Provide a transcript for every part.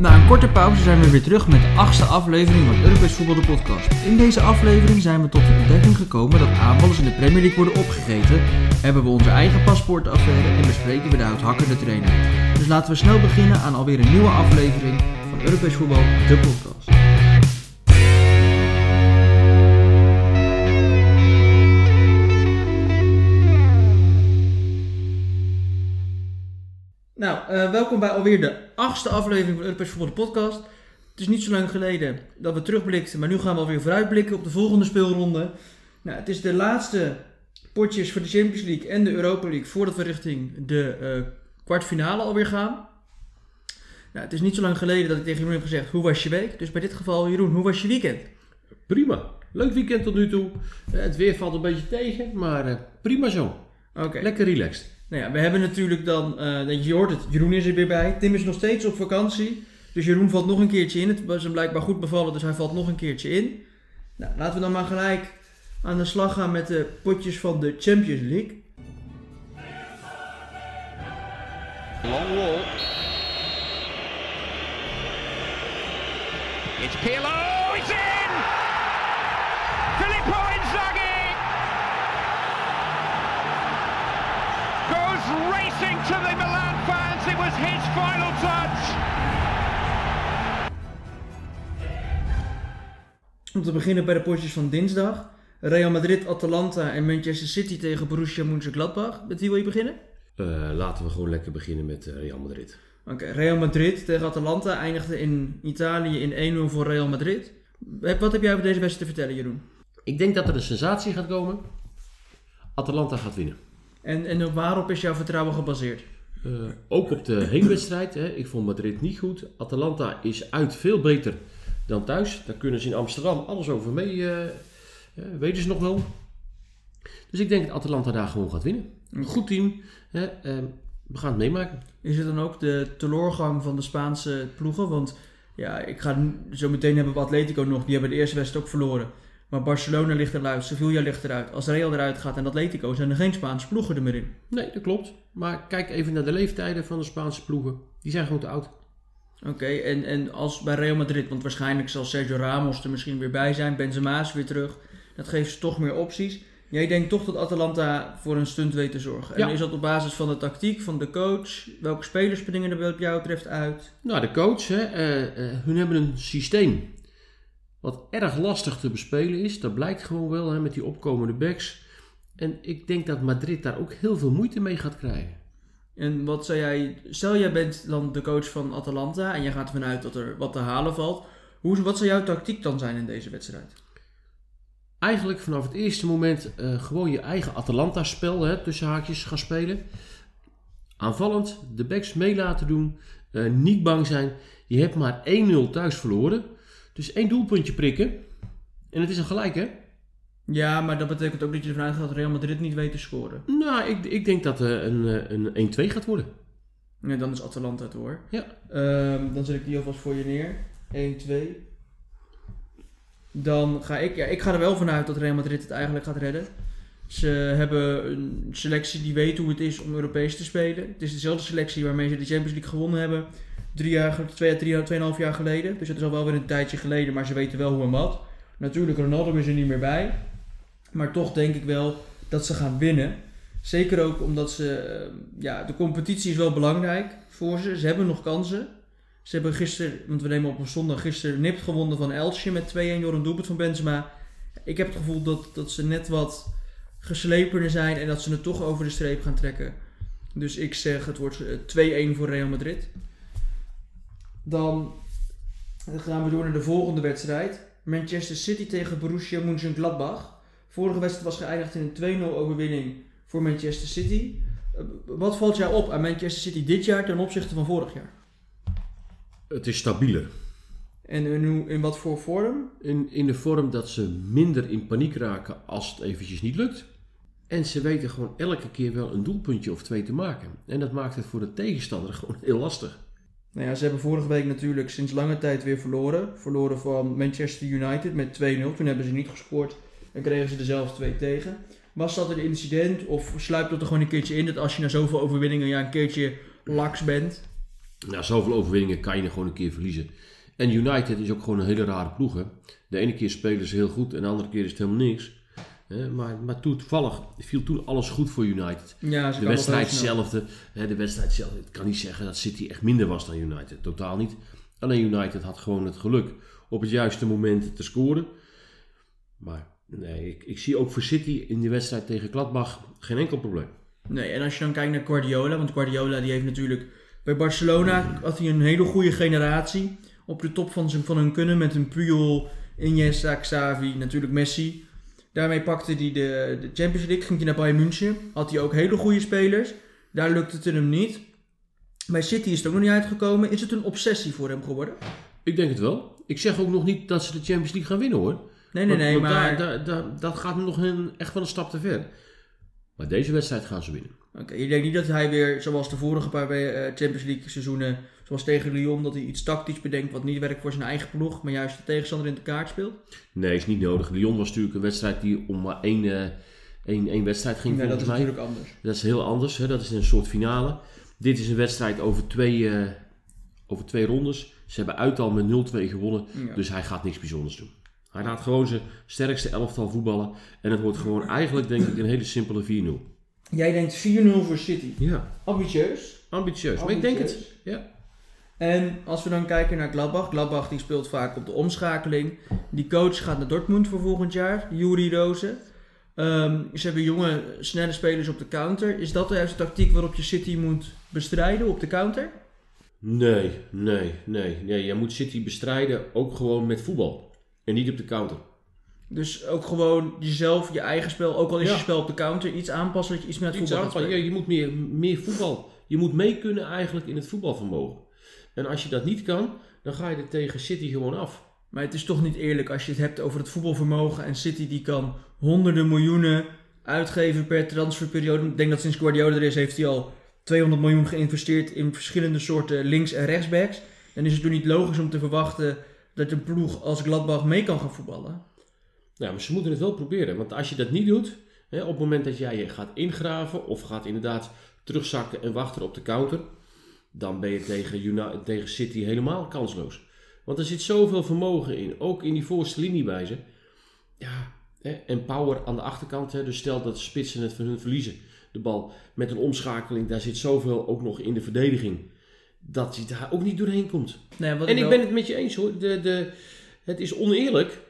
Na een korte pauze zijn we weer terug met de achtste aflevering van Europees Voetbal de podcast. In deze aflevering zijn we tot de ontdekking gekomen dat aanvallers in de Premier League worden opgegeten, hebben we onze eigen paspoortaffaire en bespreken we de houthakkende trainer. Dus laten we snel beginnen aan alweer een nieuwe aflevering van Europees Voetbal de podcast. Eh, welkom bij alweer de achtste aflevering van Europees Voetbal de podcast. Het is niet zo lang geleden dat we terugblikten, maar nu gaan we alweer vooruitblikken op de volgende speelronde. Nou, het is de laatste potjes voor de Champions League en de Europa League voordat we richting de eh, kwartfinale alweer gaan. Nou, het is niet zo lang geleden dat ik tegen Jeroen heb gezegd, hoe was je week? Dus bij dit geval, Jeroen, hoe was je weekend? Prima. Leuk weekend tot nu toe. Eh, het weer valt een beetje tegen, maar prima zo. Oké. Lekker relaxed. Nou ja, we hebben natuurlijk dan, eh, je hoort het, Jeroen is er weer bij. Tim is nog steeds op vakantie. Dus Jeroen valt nog een keertje in. Het was hem blijkbaar goed bevallen, dus hij valt nog een keertje in. Nou, laten we dan maar gelijk aan de slag gaan met de potjes van de Champions League. Long wall. It's Pirlo. It's in. Racing to the Milan fans. It was his final touch. Om te beginnen bij de potjes van dinsdag. Real Madrid, Atalanta en Manchester City tegen Borussia Mönchengladbach. Met wie wil je beginnen? Eh, laten we gewoon lekker beginnen met eh, Real Madrid. Oké, Real Madrid tegen Atalanta eindigde in Italië in 1-0 voor Real Madrid. Wat heb jij over deze wedstrijd te vertellen, Jeroen? Ik denk dat er een sensatie gaat komen. Atalanta gaat winnen. En, en op waarop is jouw vertrouwen gebaseerd? Eh, ook op de heenwedstrijd. Hè. Ik vond Madrid niet goed. Atalanta is uit veel beter dan thuis. Daar kunnen ze in Amsterdam alles over mee. eh, eh, weten ze nog wel. Dus ik denk dat Atalanta daar gewoon gaat winnen. Een goed team. Hè. Eh, we gaan het meemaken. Is het dan ook de teleurgang van de Spaanse ploegen? Want ja, ik ga zo meteen hebben we Atletico nog. Die hebben de eerste wedstrijd ook verloren. Maar Barcelona ligt eruit, Sevilla ligt eruit. Als Real eruit gaat en Atletico zijn er geen Spaanse ploegen er meer in. Nee, dat klopt. Maar kijk even naar de leeftijden van de Spaanse ploegen. Die zijn gewoon te oud. Oké, en, en als bij Real Madrid, want waarschijnlijk zal Sergio Ramos er misschien weer bij zijn. Benzema is weer terug. Dat geeft ze toch meer opties. Jij denkt toch dat Atalanta voor een stunt weet te zorgen. Ja. En is dat op basis van de tactiek, van de coach? Welke spelers springen er wat jou betreft uit? Nou, de coach, hè, eh, eh, hun hebben een systeem wat erg lastig te bespelen is. Dat blijkt gewoon wel hè, met die opkomende backs. En ik denk dat Madrid daar ook heel veel moeite mee gaat krijgen. En wat zou jij, stel jij bent dan de coach van Atalanta en je gaat ervan uit dat er wat te halen valt. Hoe, wat zou jouw tactiek dan zijn in deze wedstrijd? Eigenlijk vanaf het eerste moment eh, gewoon je eigen Atalanta-spel hè, tussen haakjes gaan spelen. Aanvallend de backs mee laten doen. eh, niet bang zijn. Je hebt maar 1-0 thuis verloren. Dus één doelpuntje prikken. En het is een gelijk hè. Ja, maar dat betekent ook dat je ervan uitgaat dat Real Madrid niet weet te scoren. Nou, ik, ik denk dat het een, eh, een 1-2 gaat worden. Ja, dan is Atalanta het hoor. Ja. Ehm, dan zet ik die alvast voor je neer. 1, 2. Dan ga ik, ja, ik ga er wel vanuit dat Real Madrid het eigenlijk gaat redden. Ze hebben een selectie die weet hoe het is om Europees te spelen. Het is dezelfde selectie waarmee ze de Champions League gewonnen hebben. Drie jaar, twee, drie, tweeënhalf jaar geleden. Dus het is al wel weer een tijdje geleden, maar ze weten wel hoe en wat. Natuurlijk, Ronaldo is er niet meer bij. Maar toch denk ik wel dat ze gaan winnen. Zeker ook omdat ze, eh, ja, de competitie is wel belangrijk voor ze. Ze hebben nog kansen. Ze hebben gisteren, want we nemen op een zondag, gisteren nipt gewonnen van Elche met 2-1 door een doelpunt van Benzema. Ik heb het gevoel dat, dat ze net wat geslepener zijn en dat ze het toch over de streep gaan trekken. Dus ik zeg het wordt eh, 2-1 voor Real Madrid. Dan gaan we door naar de volgende wedstrijd. Manchester City tegen Borussia Mönchengladbach. Vorige wedstrijd was geëindigd in een 2-0 overwinning voor Manchester City. Eh, Wat valt jou op aan Manchester City dit jaar ten opzichte van vorig jaar? Het is stabieler. En in, hoe- in wat voor vorm? In, in de vorm dat ze minder in paniek raken als het eventjes niet lukt. En ze weten gewoon elke keer wel een doelpuntje of twee te maken. En dat maakt het voor de tegenstander gewoon heel lastig. Nou ja, ze hebben vorige week natuurlijk sinds lange tijd weer verloren. Verloren van Manchester United met 2-0. Toen hebben ze niet gescoord en kregen ze er zelf twee tegen. Was dat een incident of sluipt dat er gewoon een keertje in dat als je na zoveel overwinningen ja, een keertje laks bent? Nou, zoveel overwinningen kan je gewoon een keer verliezen. En United is ook gewoon een hele rare ploeg. Hè? De ene keer spelen ze heel goed en de andere keer is het helemaal niks. Maar, maar toen, toevallig viel toen alles goed voor United. Ja, De wedstrijd nog heel snel. zelf, hè, de wedstrijd zelf, ik kan niet zeggen dat City echt minder was dan United. Totaal niet. Alleen United had gewoon het geluk op het juiste moment te scoren. Maar nee, ik, ik zie ook voor City in die wedstrijd tegen Gladbach geen enkel probleem. Nee, en als je dan kijkt naar Guardiola, want Guardiola die heeft natuurlijk bij Barcelona had hij een hele goede generatie op de top van, zijn, van hun kunnen met een Puyol, Iniesta, Xavi, natuurlijk Messi. Daarmee pakte hij de, de Champions League, ging hij naar Bayern München, had hij ook hele goede spelers. Daar lukte het hem niet. Bij City is het ook nog niet uitgekomen. Is het een obsessie voor hem geworden? Ik denk het wel. Ik zeg ook nog niet dat ze de Champions League gaan winnen hoor. Nee, nee, nee, want maar... daar- daar- daar- dat gaat nog een, echt wel een stap te ver. Maar deze wedstrijd gaan ze winnen. Oké, je denkt niet dat hij weer, zoals de vorige paar eh, Champions League seizoenen, zoals tegen Lyon, dat hij iets tactisch bedenkt wat niet werkt voor zijn eigen ploeg, maar juist de tegenstander in de kaart speelt? Nee, is niet nodig. Lyon was natuurlijk een wedstrijd die om maar één, eh, één, één wedstrijd ging Nee, dat is mij. natuurlijk anders. Dat is heel anders. Hè? Dat is een soort finale. Dit is een wedstrijd over twee, eh, over twee rondes. Ze hebben uit al met 0-2 gewonnen. Ja. Dus hij gaat niks bijzonders doen. Hij laat gewoon zijn sterkste elftal voetballen. En het wordt gewoon eigenlijk denk ik een hele simpele 4-0. Jij denkt 4-0 voor City. Ja, Ambitieus. ambitieus. Maar ik denk het. Ja. En als we dan kijken naar Gladbach. Gladbach die speelt vaak op de omschakeling. Die coach gaat naar Dortmund voor volgend jaar. Juri Rozen. Ehm, ze hebben jonge, snelle spelers op de counter. Is dat de juiste tactiek waarop je City moet bestrijden op de counter? Nee, nee, nee, nee. Je moet City bestrijden ook gewoon met voetbal. En niet op de counter. Dus ook gewoon jezelf, je eigen spel, ook al is Ja. je spel op de counter, iets aanpassen dat je iets meer naar het Iets voetbal. Ja, spelen. je moet meer, meer voetbal. Je moet mee kunnen eigenlijk in het voetbalvermogen. En als je dat niet kan, dan ga je er tegen City gewoon af. Maar het is toch niet eerlijk als je het hebt over het voetbalvermogen en City die kan honderden miljoenen uitgeven per transferperiode. Ik denk dat sinds Guardiola er is, heeft hij al 200 miljoen geïnvesteerd in verschillende soorten links- en rechtsbacks. Dan is het toen niet logisch om te verwachten dat een ploeg als Gladbach mee kan gaan voetballen. Nou, maar ze moeten het wel proberen. Want als je dat niet doet, hè, op het moment dat jij je gaat ingraven of gaat inderdaad terugzakken en wachten op de counter, dan ben je tegen, tegen City helemaal kansloos. Want er zit zoveel vermogen in, ook in die voorste linie bij ze. Ja, hè, en power aan de achterkant. Hè, dus stel dat de spitsen het van hun verliezen, de bal met een omschakeling, daar zit zoveel ook nog in de verdediging. Dat je daar ook niet doorheen komt. Nee, En ik wel- ben het met je eens hoor. De, de, het is oneerlijk.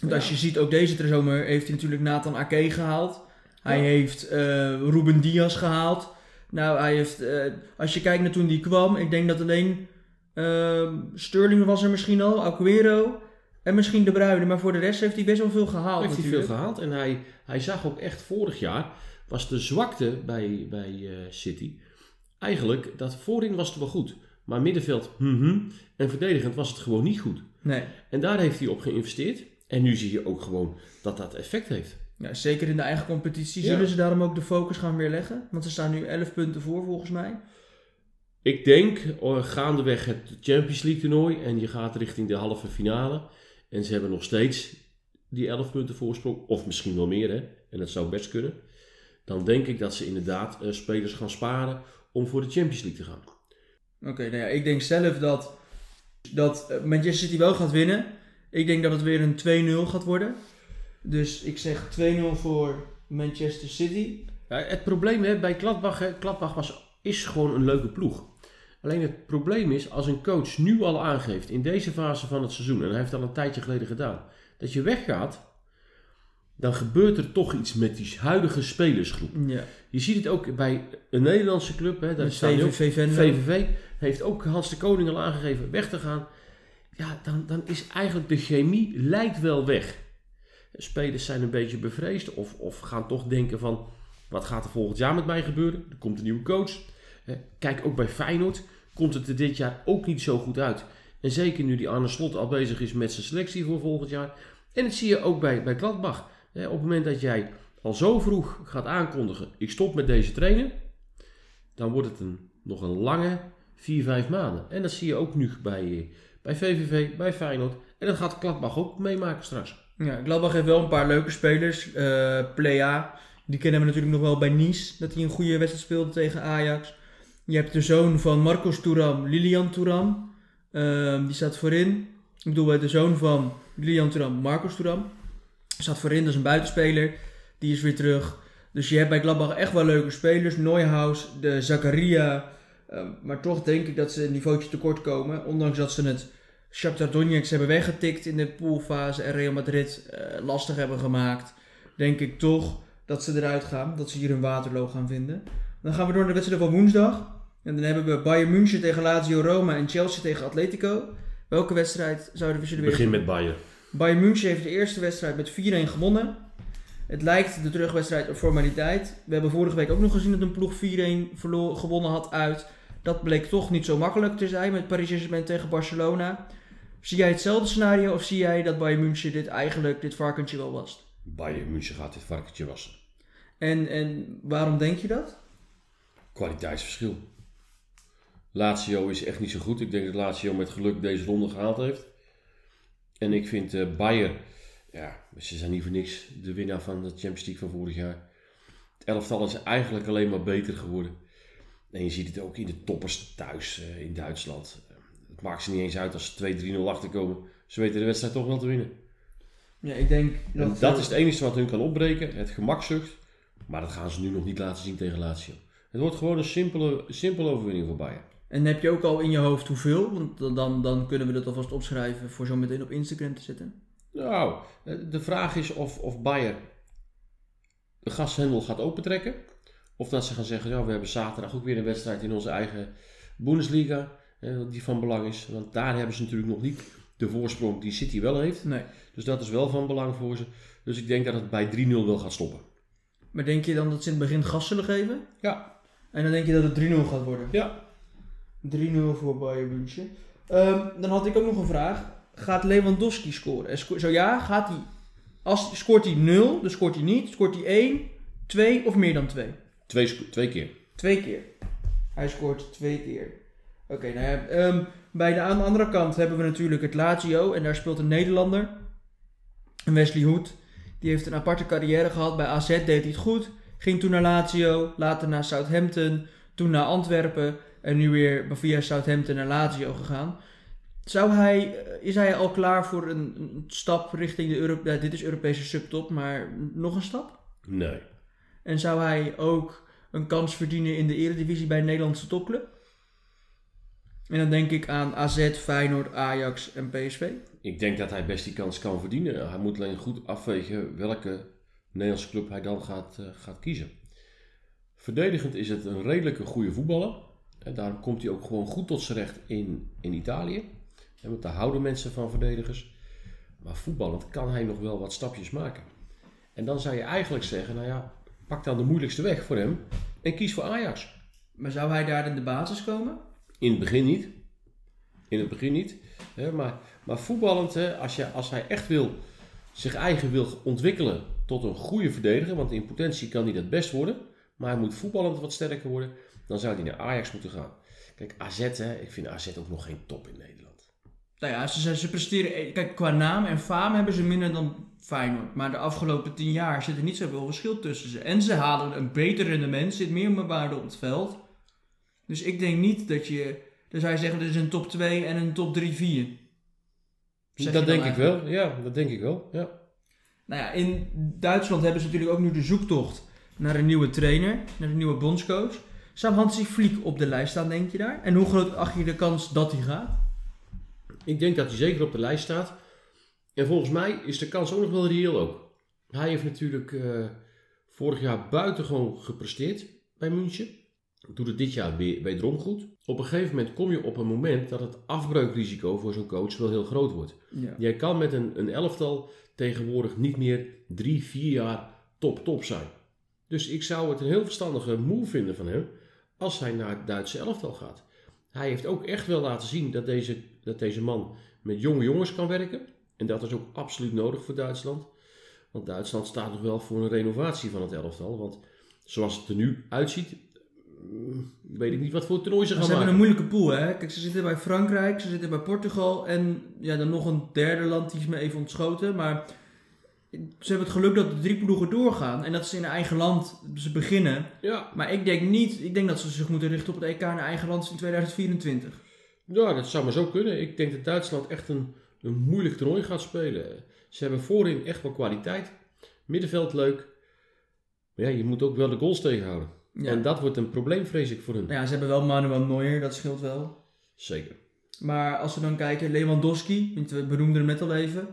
Want als Ja. je ziet, ook deze zomer heeft hij natuurlijk Nathan Ake gehaald. Hij Ja. heeft eh, Ruben Diaz gehaald. Nou, hij heeft, eh, als je kijkt naar toen die kwam, ik denk dat alleen ehm, Sterling was er misschien al, Aguero en misschien De Bruyne. Maar voor de rest heeft hij best wel veel gehaald heeft hij veel gehaald. En hij, hij zag ook echt vorig jaar, was de zwakte bij, bij eh, City. Eigenlijk, dat voorin was het wel goed. Maar middenveld, mhm, en verdedigend was het gewoon niet goed. Nee, En daar heeft hij op geïnvesteerd. En nu zie je ook gewoon dat dat effect heeft. Ja, zeker in de eigen competitie. Ja. Zullen ze daarom ook de focus gaan weerleggen? Want ze staan nu 11 punten voor volgens mij. Ik denk, oh, gaandeweg het Champions League toernooi en je gaat richting de halve finale. En ze hebben nog steeds die 11 punten voorsprong, of misschien wel meer, hè? en dat zou best kunnen. Dan denk ik dat ze inderdaad eh, spelers gaan sparen om voor de Champions League te gaan. Oké, nou ja, ik denk zelf dat, dat eh, Manchester City wel gaat winnen. Ik denk dat het weer een 2-0 gaat worden. Dus ik zeg 2-0 voor Manchester City. Ja, het probleem hè, bij Gladbach, Gladbach was, is gewoon een leuke ploeg. Alleen het probleem is, als een coach nu al aangeeft in deze fase van het seizoen, en hij heeft dat al een tijdje geleden gedaan, dat je weggaat, dan gebeurt er toch iets met die huidige spelersgroep. Ja, Je ziet het ook bij een Nederlandse club, hè, VVV Venlo. VVV, heeft ook Hans de Koning al aangegeven weg te gaan. Ja, dan, dan is eigenlijk de chemie lijkt wel weg. Spelers zijn een beetje bevreesd of, of gaan toch denken van... wat gaat er volgend jaar met mij gebeuren? Er komt een nieuwe coach. Kijk, ook bij Feyenoord komt het er dit jaar ook niet zo goed uit. En zeker nu die Arne Slot al bezig is met zijn selectie voor volgend jaar. En dat zie je ook bij, bij Gladbach. Op het moment dat jij al zo vroeg gaat aankondigen... ik stop met deze trainer... dan wordt het een, nog een lange 4, 5 maanden. En dat zie je ook nu bij, bij VVV, bij Feyenoord. En dat gaat Gladbach ook meemaken straks. Ja, Gladbach heeft wel een paar leuke spelers. Eh Plea, die kennen we natuurlijk nog wel bij Nice. Dat hij een goede wedstrijd speelde tegen Ajax. Je hebt de zoon van Marcos Thuram, Lilian Thuram. Ehm, die staat voorin. Ik bedoel, de zoon van Lilian Thuram, Marcos Thuram. Staat voorin, dat is een buitenspeler. Die is weer terug. Dus je hebt bij Gladbach echt wel leuke spelers. Neuhaus, de Zakaria. Ehm, maar toch denk ik dat ze een niveautje tekort komen. Ondanks dat ze het Shakhtar Donetsk hebben weggetikt in de poolfase. En Real Madrid eh, lastig hebben gemaakt. Denk ik toch dat ze eruit gaan. Dat ze hier een waterloo gaan vinden. Dan gaan we door naar de wedstrijd van woensdag. En dan hebben we Bayern München tegen Lazio Roma en Chelsea tegen Atletico. Welke wedstrijd zouden we zullen weer... Begin met Bayern. Bayern München heeft de eerste wedstrijd met 4-1 gewonnen. Het lijkt de terugwedstrijd een formaliteit. We hebben vorige week ook nog gezien dat een ploeg 4-1 verlo- gewonnen had uit. Dat bleek toch niet zo makkelijk te zijn met Paris Saint-Germain tegen Barcelona. Zie jij hetzelfde scenario of zie jij dat Bayern München dit eigenlijk, dit varkentje wel was? Bayern München gaat dit varkentje wassen. En, en waarom denk je dat? Kwaliteitsverschil. Lazio is echt niet zo goed. Ik denk dat Lazio met geluk deze ronde gehaald heeft. En ik vind eh Bayern, ja, ze zijn niet voor niks de winnaar van de Champions League van vorig jaar. Het elftal is eigenlijk alleen maar beter geworden. En je ziet het ook in de toppers thuis eh, in Duitsland. Het maakt ze niet eens uit als ze 2-3-0 achterkomen. Ze weten de wedstrijd toch wel te winnen. Ja, ik denk En dat... dat eh, is het enige wat hun kan opbreken, het gemakzucht. Maar dat gaan ze nu nog niet laten zien tegen Lazio. Het wordt gewoon een simpele, simpele overwinning voor Bayern. En heb je ook al in je hoofd hoeveel? Want dan- dan, dan kunnen we dat alvast opschrijven voor zo meteen op Instagram te zetten. Nou, eh, de vraag is of, of Bayern de gashendel gaat opentrekken. Of dat ze gaan zeggen, ja, we hebben zaterdag ook weer een wedstrijd in onze eigen Bundesliga. Die van belang is. Want daar hebben ze natuurlijk nog niet de voorsprong die City wel heeft. Nee. Dus dat is wel van belang voor ze. Dus ik denk dat het bij 3-0 wel gaat stoppen. Maar denk je dan dat ze in het begin gas zullen geven? Ja. En dan denk je dat het 3-0 gaat worden? Ja. 3-0 voor Bayern München. Ehm, dan had ik ook nog een vraag. Gaat Lewandowski scoren? En sco- zo ja, gaat hij... Als, scoort hij 0, dan scoort hij niet. Scoort hij 1, 2 of meer dan 2? Twee, twee keer. Twee keer. Hij scoort twee keer. Oké, nou ja, ehm, bij de aan de andere kant hebben we natuurlijk het Lazio. En daar speelt een Nederlander. Wesley Hoed. Die heeft een aparte carrière gehad. Bij AZ deed hij het goed. Ging toen naar Lazio. Later naar Southampton. Toen naar Antwerpen. En nu weer via Southampton naar Lazio gegaan. Zou hij, eh, is hij al klaar voor een, een stap richting de Europese... dit is Europese subtop, maar nog een stap? Nee. En zou hij ook een kans verdienen in de eredivisie bij een Nederlandse topclub? En dan denk ik aan AZ, Feyenoord, Ajax en PSV. Ik denk dat hij best die kans kan verdienen. Hij moet alleen goed afwegen welke Nederlandse club hij dan gaat, eh, gaat kiezen. Verdedigend is het een redelijke goede voetballer. En daarom komt hij ook gewoon goed tot zijn recht in, in Italië. En want daar houden mensen van verdedigers. Maar voetballend kan hij nog wel wat stapjes maken. En dan zou je eigenlijk zeggen, nou ja, pak dan de moeilijkste weg voor hem en kies voor Ajax. Maar zou hij daar in de basis komen? In het begin niet. In het begin niet. Hè, maar, maar voetballend, hè, als, je, als hij echt wil, zich eigen wil ontwikkelen tot een goede verdediger, want in potentie kan hij dat best worden, maar hij moet voetballend wat sterker worden, dan zou hij naar Ajax moeten gaan. Kijk, AZ, hè, ik vind AZ ook nog geen top in Nederland. Nou ja, ze, ze presteren... Kijk, qua naam en faam hebben ze minder dan Feyenoord. Maar de afgelopen tien jaar zit er niet zoveel verschil tussen ze. En ze halen een beter rendement, zit meer waarde op het veld. Dus ik denk niet dat je... Dan zou je zeggen, dit is een top 2 en een top 3, 4. Zeg dat denk ik wel, ja, dat denk ik wel. Ja. Nou ja, in Duitsland hebben ze natuurlijk ook nu de zoektocht naar een nieuwe trainer, naar een nieuwe bondscoach. Zou Hansi Flick op de lijst staan, denk je daar? En hoe groot acht je de kans dat hij gaat? Ik denk dat hij zeker op de lijst staat. En volgens mij is de kans ook nog wel reëel ook. Hij heeft natuurlijk eh, vorig jaar buitengewoon gepresteerd bij München. Doet het dit jaar weer wederom goed. Op een gegeven moment kom je op een moment dat het afbreukrisico voor zo'n coach wel heel groot wordt. Ja. Jij kan met een, een elftal tegenwoordig niet meer drie, vier jaar top-top zijn. Dus ik zou het een heel verstandige move vinden van hem als hij naar het Duitse elftal gaat. Hij heeft ook echt wel laten zien dat deze, dat deze man met jonge jongens kan werken. En dat is ook absoluut nodig voor Duitsland. Want Duitsland staat nog wel voor een renovatie van het elftal. Want zoals het er nu uitziet, weet ik niet wat voor toernooi ze gaan ze hebben maken. een moeilijke pool, hè? Kijk, ze zitten bij Frankrijk, ze zitten bij Portugal en ja, dan nog een derde land die is me even ontschoten. Maar Ze hebben het geluk dat de drie ploegen doorgaan en dat ze in eigen land ze beginnen. Ja. Maar ik denk niet, ik denk dat ze zich moeten richten op het EK in eigen land in 2024. ja, dat zou maar zo kunnen. Ik denk dat Duitsland echt een, een moeilijk toernooi gaat spelen. Ze hebben voorin echt wel kwaliteit. Middenveld leuk. Maar ja, je moet ook wel de goals tegenhouden. Ja. En dat wordt een probleem, vrees ik, voor hun. Nou ja, ze hebben wel Manuel Neuer, dat scheelt wel. Zeker. Maar als we dan kijken, Lewandowski, we benoemden hem net al even.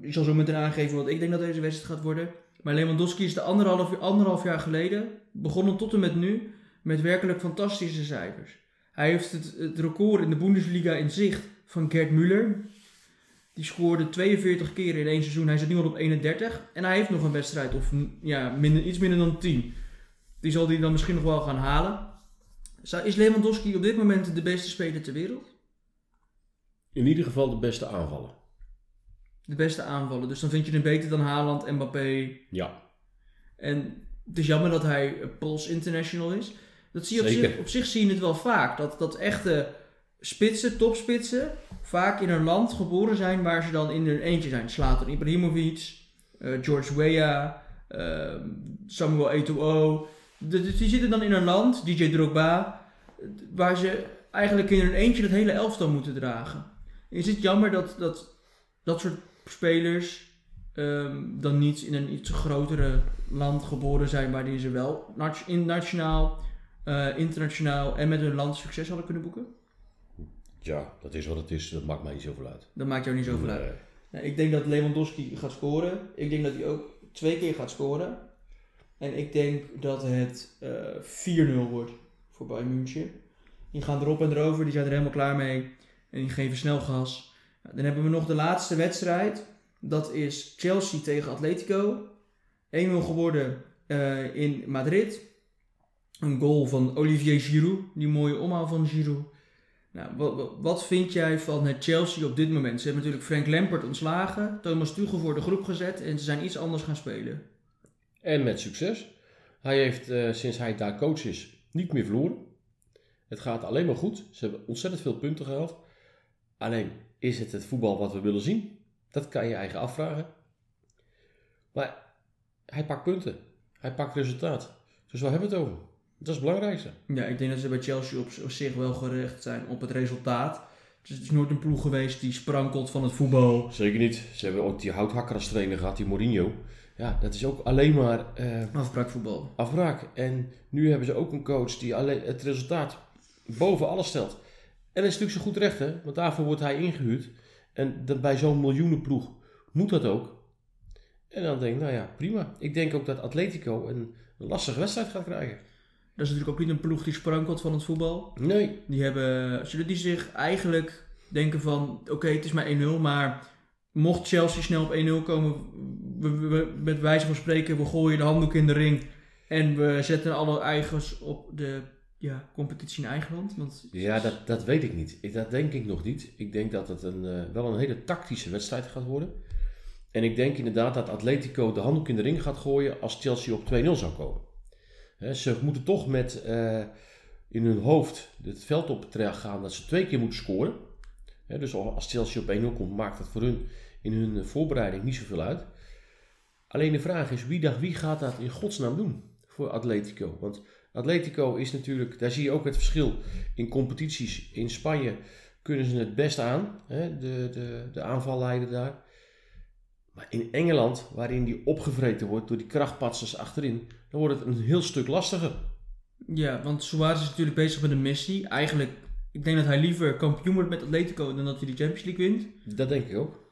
Ik zal zo meteen aangeven wat ik denk dat deze wedstrijd gaat worden. Maar Lewandowski is de anderhalf, anderhalf jaar geleden, begonnen tot en met nu, met werkelijk fantastische cijfers. Hij heeft het, het record in de Bundesliga in zicht van Gerd Müller. Die scoorde 42 keer in één seizoen. Hij zit nu al op 31. En hij heeft nog een wedstrijd, of ja, minder, iets minder dan 10. Die zal hij dan misschien nog wel gaan halen. Is Lewandowski op dit moment de beste speler ter wereld? In ieder geval de beste aanvallen. De beste aanvallen. Dus dan vind je hem beter dan Haaland, Mbappé. Ja. En het is jammer dat hij Pols International is. Dat zie je op zich, op zich zie je het wel vaak. Dat, dat echte spitsen, topspitsen, vaak in een land geboren zijn waar ze dan in hun eentje zijn. Zlatan Ibrahimovic, eh, George Weah, eh, Samuel Eto'o. De- Die zitten dan in een land, DJ Drogba, waar ze eigenlijk in hun eentje het hele elftal moeten dragen. Is het jammer dat dat, dat soort spelers ehm, dan niet in een iets grotere land geboren zijn waarin ze wel in nationaal, eh, internationaal en met hun land succes hadden kunnen boeken? Ja, dat is wat het is. Dat maakt mij niet zoveel uit. Dat maakt jou niet zoveel uit. Nee. Nou, ik denk dat Lewandowski gaat scoren. Ik denk dat hij ook twee keer gaat scoren. En ik denk dat het eh 4-0 wordt voor Bayern München. Die gaan erop en erover, die zijn er helemaal klaar mee. En die geven snel gas. Dan hebben we nog de laatste wedstrijd. Dat is Chelsea tegen Atletico. 1-0 geworden eh, in Madrid. Een goal van Olivier Giroud. Die mooie omhaal van Giroud. Nou, wat, vind jij van het Chelsea op dit moment? Ze hebben natuurlijk Frank Lampard ontslagen, Thomas Tuchel voor de groep gezet en ze zijn iets anders gaan spelen. En met succes. Hij heeft eh, sinds hij daar coach is niet meer verloren. Het gaat alleen maar goed. Ze hebben ontzettend veel punten gehaald. Alleen, is het het voetbal wat we willen zien? Dat kan je eigen afvragen. Maar hij pakt punten. Hij pakt resultaat. Dus waar hebben we het over? Dat is het belangrijkste. Ja, ik denk dat ze bij Chelsea op, op zich wel gericht zijn op het resultaat. Dus het is nooit een ploeg geweest die sprankelt van het voetbal. Zeker niet. Ze hebben ook die houthakker als trainer gehad, die Mourinho. Ja, dat is ook alleen maar eh, Afbraakvoetbal. afbraak. En nu hebben ze ook een coach die alleen het resultaat boven alles stelt. En dat is natuurlijk zo goed recht, hè? Want daarvoor wordt hij ingehuurd. En dat, bij zo'n miljoenenploeg moet dat ook. En dan denk ik, nou ja, prima. Ik denk ook dat Atletico een, een lastige wedstrijd gaat krijgen. Dat is natuurlijk ook niet een ploeg die sprankelt van het voetbal. Nee, Die hebben, zullen die zich eigenlijk denken van, oké, het is maar 1-0, maar mocht Chelsea snel op 1-0 komen, we, we- we- met wijze van spreken, we gooien de handdoek in de ring en we zetten alle eigens op de ja, competitie in eigen land. Want, ja, dat, dat weet ik niet. Ik, dat denk ik nog niet. Ik denk dat het een, eh, wel een hele tactische wedstrijd gaat worden. En ik denk inderdaad dat Atletico de handdoek in de ring gaat gooien als Chelsea op 2-0 zou komen. Ze moeten toch met eh, in hun hoofd het veld op gaan dat ze twee keer moeten scoren. Dus als Chelsea op 1-0 komt, maakt dat voor hun in hun voorbereiding niet zoveel uit. Alleen de vraag is, wie, wie gaat dat in godsnaam doen voor Atletico? Want Atletico is natuurlijk, daar zie je ook het verschil in competities. In Spanje kunnen ze het best aan, de, de, de aanvalleider daar. Maar in Engeland, waarin die opgevreten wordt door die krachtpatsers achterin, dan wordt het een heel stuk lastiger. ja, want Suarez is natuurlijk bezig met een missie. Eigenlijk, ik denk dat hij liever kampioen wordt met Atletico dan dat hij de Champions League wint. Dat denk ik ook.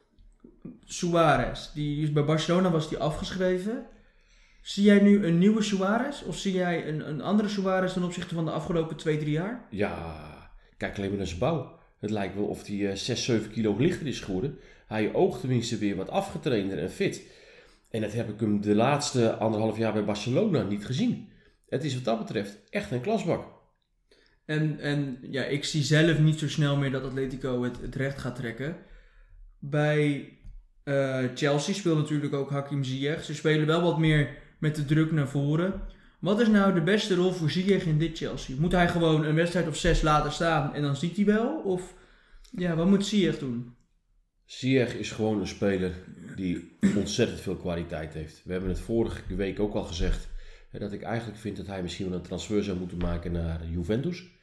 Suarez, die is bij Barcelona was die afgeschreven. Zie jij nu een nieuwe Suarez of zie jij een, een andere Suarez ten opzichte van de afgelopen 2, 3 jaar? Ja, kijk alleen maar naar zijn bouw. Het lijkt wel of hij eh, 6, 7 kilo lichter is geworden. Hij oogt tenminste weer wat afgetrainder en fit. En dat heb ik hem de laatste anderhalf jaar bij Barcelona niet gezien. Het is wat dat betreft echt een klasbak. En, en ja, ik zie zelf niet zo snel meer dat Atletico het, recht gaat trekken. Bij eh, Chelsea speelt natuurlijk ook Hakim Ziyech. Ze spelen wel wat meer met de druk naar voren. Wat is nou de beste rol voor Ziyech in dit Chelsea? Moet hij gewoon een wedstrijd of zes laten staan en dan ziet hij wel? Of ja, wat moet Ziyech doen? Ziyech is gewoon een speler die ontzettend veel kwaliteit heeft. We hebben het vorige week ook al gezegd dat ik eigenlijk vind dat hij misschien wel een transfer zou moeten maken naar Juventus.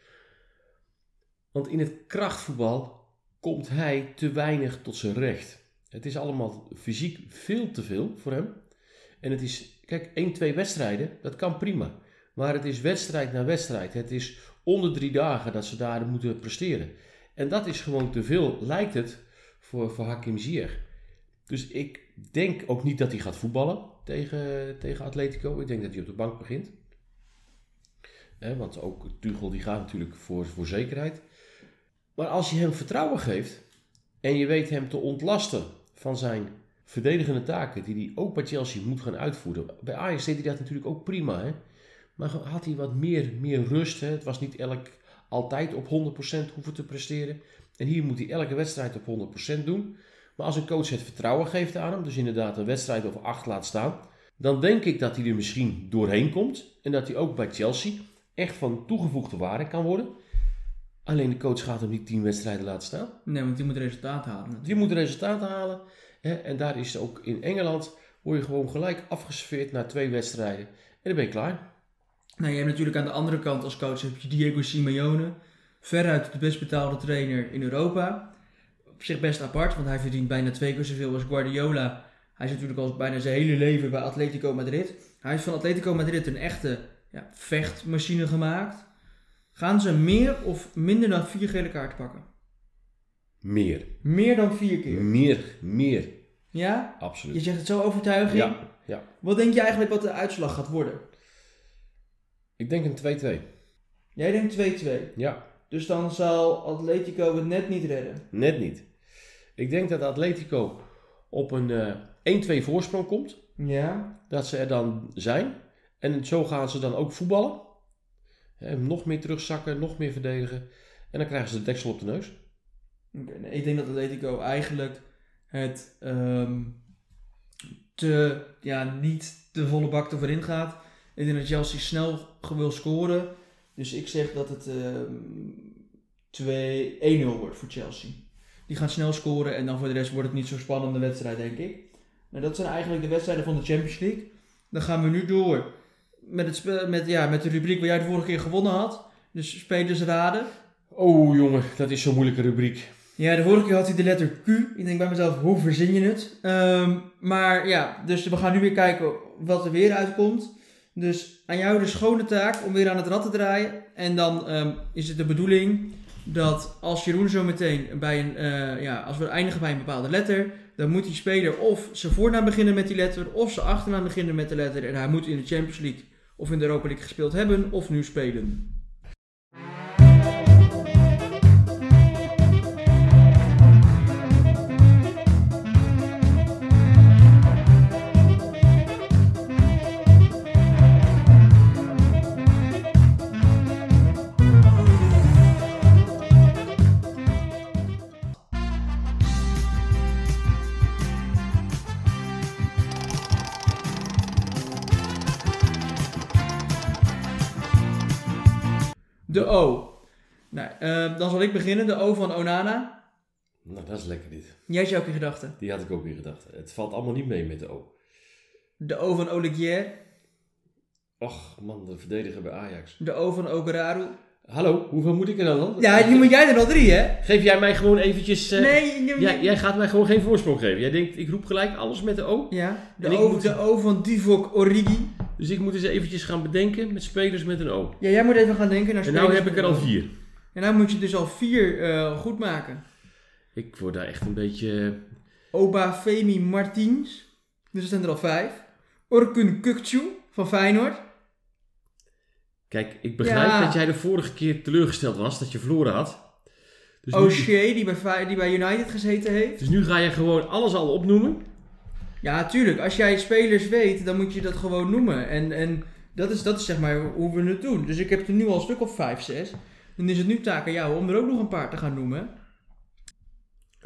Want in het krachtvoetbal komt hij te weinig tot zijn recht. Het is allemaal fysiek veel te veel voor hem. En het is, kijk, 1, 2 wedstrijden, dat kan prima. Maar het is wedstrijd na wedstrijd. Het is onder drie dagen dat ze daar moeten presteren. En dat is gewoon te veel, lijkt het, voor, voor Hakim Ziyech. Dus ik denk ook niet dat hij gaat voetballen tegen, tegen Atletico. Ik denk dat hij op de bank begint. Want ook Tuchel die gaat natuurlijk voor, voor zekerheid. Maar als je hem vertrouwen geeft en je weet hem te ontlasten van zijn verdedigende taken, die hij ook bij Chelsea moet gaan uitvoeren. Bij Ajax deed hij dat natuurlijk ook prima. Hè? Maar had hij wat meer, meer rust. Hè? Het was niet elk altijd op 100% hoeven te presteren. En hier moet hij elke wedstrijd op 100% doen. Maar als een coach het vertrouwen geeft aan hem, dus inderdaad een wedstrijd of acht laat staan, dan denk ik dat hij er misschien doorheen komt. En dat hij ook bij Chelsea echt van toegevoegde waarde kan worden. Alleen de coach gaat hem niet tien wedstrijden laten staan. Nee, want die moet resultaat halen. Die moet resultaten halen. Hè? En daar is ook in Engeland, word je gewoon gelijk afgeserveerd na twee wedstrijden. En dan ben je klaar. Nou, je hebt natuurlijk aan de andere kant als coach heb je Diego Simeone. Veruit de best betaalde trainer in Europa. Op zich best apart, want hij verdient bijna twee keer zoveel als Guardiola. Hij is natuurlijk al bijna zijn hele leven bij Atletico Madrid. Hij heeft van Atletico Madrid een echte ja, vechtmachine gemaakt. Gaan ze meer of minder dan vier gele kaarten pakken? Meer. Meer dan vier keer. Meer, meer. Ja? Absoluut. Je zegt het zo overtuiging. Ja, ja. Wat denk je eigenlijk wat de uitslag gaat worden? Ik denk een 2-2. Jij denkt 2-2. Ja, Dus dan zal Atletico het net niet redden. net niet. Ik denk dat Atletico op een eh 1-2 voorsprong komt. Ja. Dat ze er dan zijn. En zo gaan ze dan ook voetballen. Nog meer terugzakken, nog meer verdedigen. En dan krijgen ze de deksel op de neus. Nee, ik denk dat Atletico eigenlijk het ehm, te, ja, niet de volle bak erin gaat. Ik denk dat Chelsea snel wil scoren. Dus ik zeg dat het ehm 2-1-0 wordt voor Chelsea. Die gaan snel scoren en dan voor de rest wordt het niet zo'n spannende wedstrijd, denk ik. Nou, dat zijn eigenlijk de wedstrijden van de Champions League. Dan gaan we nu door met, het spe- met, ja, met de rubriek waar jij de vorige keer gewonnen had. Dus spelers raden. Oh jongen, dat is zo'n moeilijke rubriek. Ja, de vorige keer had hij de letter Q. Ik denk bij mezelf, hoe verzin je het? Ehm, maar ja, dus we gaan nu weer kijken wat er weer uitkomt. Dus aan jou de schone taak om weer aan het rad te draaien. En dan ehm, is het de bedoeling dat als Jeroen zo meteen bij een, eh, ja, als we eindigen bij een bepaalde letter, dan moet die speler of zijn voornaam beginnen met die letter, of zijn achternaam beginnen met de letter. En hij moet in de Champions League of in de Europa League gespeeld hebben, of nu spelen. Dan zal ik beginnen. De O van Onana. Nou, dat is lekker dit. Jij hebt ook in gedachten. Die had ik ook weer gedacht. Het valt allemaal niet mee met de O. De O van Olegier. Och man, de verdediger bij Ajax. De O van Ogararu. Hallo, hoeveel moet ik er dan? Ja, die moet jij er al drie, hè? Geef jij mij gewoon eventjes... eh, nee, nee, jij, jij gaat mij gewoon geen voorsprong geven. Jij denkt, ik roep gelijk alles met de O. Ja, de En o, moet- de o van Divok Origi. Dus ik moet eens eventjes gaan bedenken met spelers met een O. Ja, jij moet even gaan denken naar En nou spelers heb ik er al vier. En nou moet je dus al vier eh, goed maken. Ik word daar echt een beetje... Oba Femi Martins. Dus er zijn er al vijf. Orkun Kukcu van Feyenoord. Kijk, ik begrijp Ja. dat jij de vorige keer teleurgesteld was, dat je verloren had. Dus nu, O'Shea, die bij, die bij United gezeten heeft. dus nu ga je gewoon alles al opnoemen. Ja, tuurlijk. Als jij spelers weet, dan moet je dat gewoon noemen. En, en dat, is, dat is zeg maar hoe we het doen. Dus ik heb er nu al een stuk of vijf, zes. Dan is het nu taak aan jou om er ook nog een paar te gaan noemen.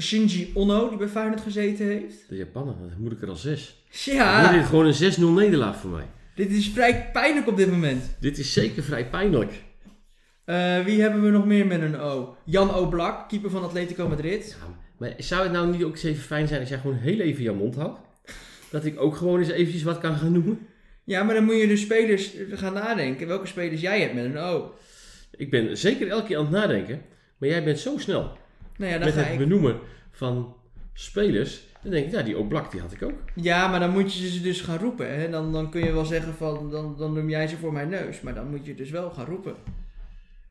Shinji Ono, die bij Feyenoord gezeten heeft. De Japaner, dan moet ik er al zes. Dan Ja, wordt dit gewoon een 6-0 nederlaag voor mij. dit is vrij pijnlijk op dit moment. Dit is zeker vrij pijnlijk. Eh, wie hebben we nog meer met een O? Jan Oblak, keeper van Atletico Madrid. Ja, maar zou het nou niet ook eens even fijn zijn als jij gewoon heel even je mond houdt? Dat ik ook gewoon eens eventjes wat kan gaan noemen? Ja, maar dan moet je de spelers gaan nadenken. Welke spelers jij hebt met een O. Ik ben zeker elke keer aan het nadenken, maar jij bent zo snel Nou ja, dan met ga het ik... benoemen van spelers. Dan denk ik, ja, die Oblak die had ik ook. Ja, maar dan moet je ze dus gaan roepen. Hè? Dan, dan kun je wel zeggen van, dan, dan noem jij ze voor mijn neus. Maar dan moet je dus wel gaan roepen.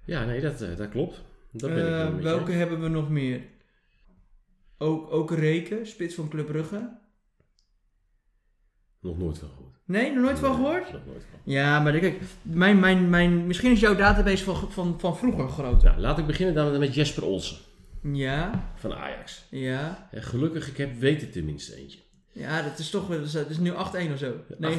Ja, nee, dat, eh, dat klopt. Dat ben ik Eh, je welke hebben we nog meer? Ook, ook Reken, spits van Club Brugge. Nog nooit van gehoord. Nee, nog nooit van gehoord? Nog nooit van. Ja, maar kijk, mijn, mijn, mijn, misschien is jouw database van, van, van vroeger groter. Nou, laat ik beginnen dan met Jesper Olsen Ja, van Ajax. ja. En gelukkig, ik heb weten tenminste eentje. Ja, dat is toch wel, dat is, nu 8-1 of zo. 9-1. 8-1, 8-1,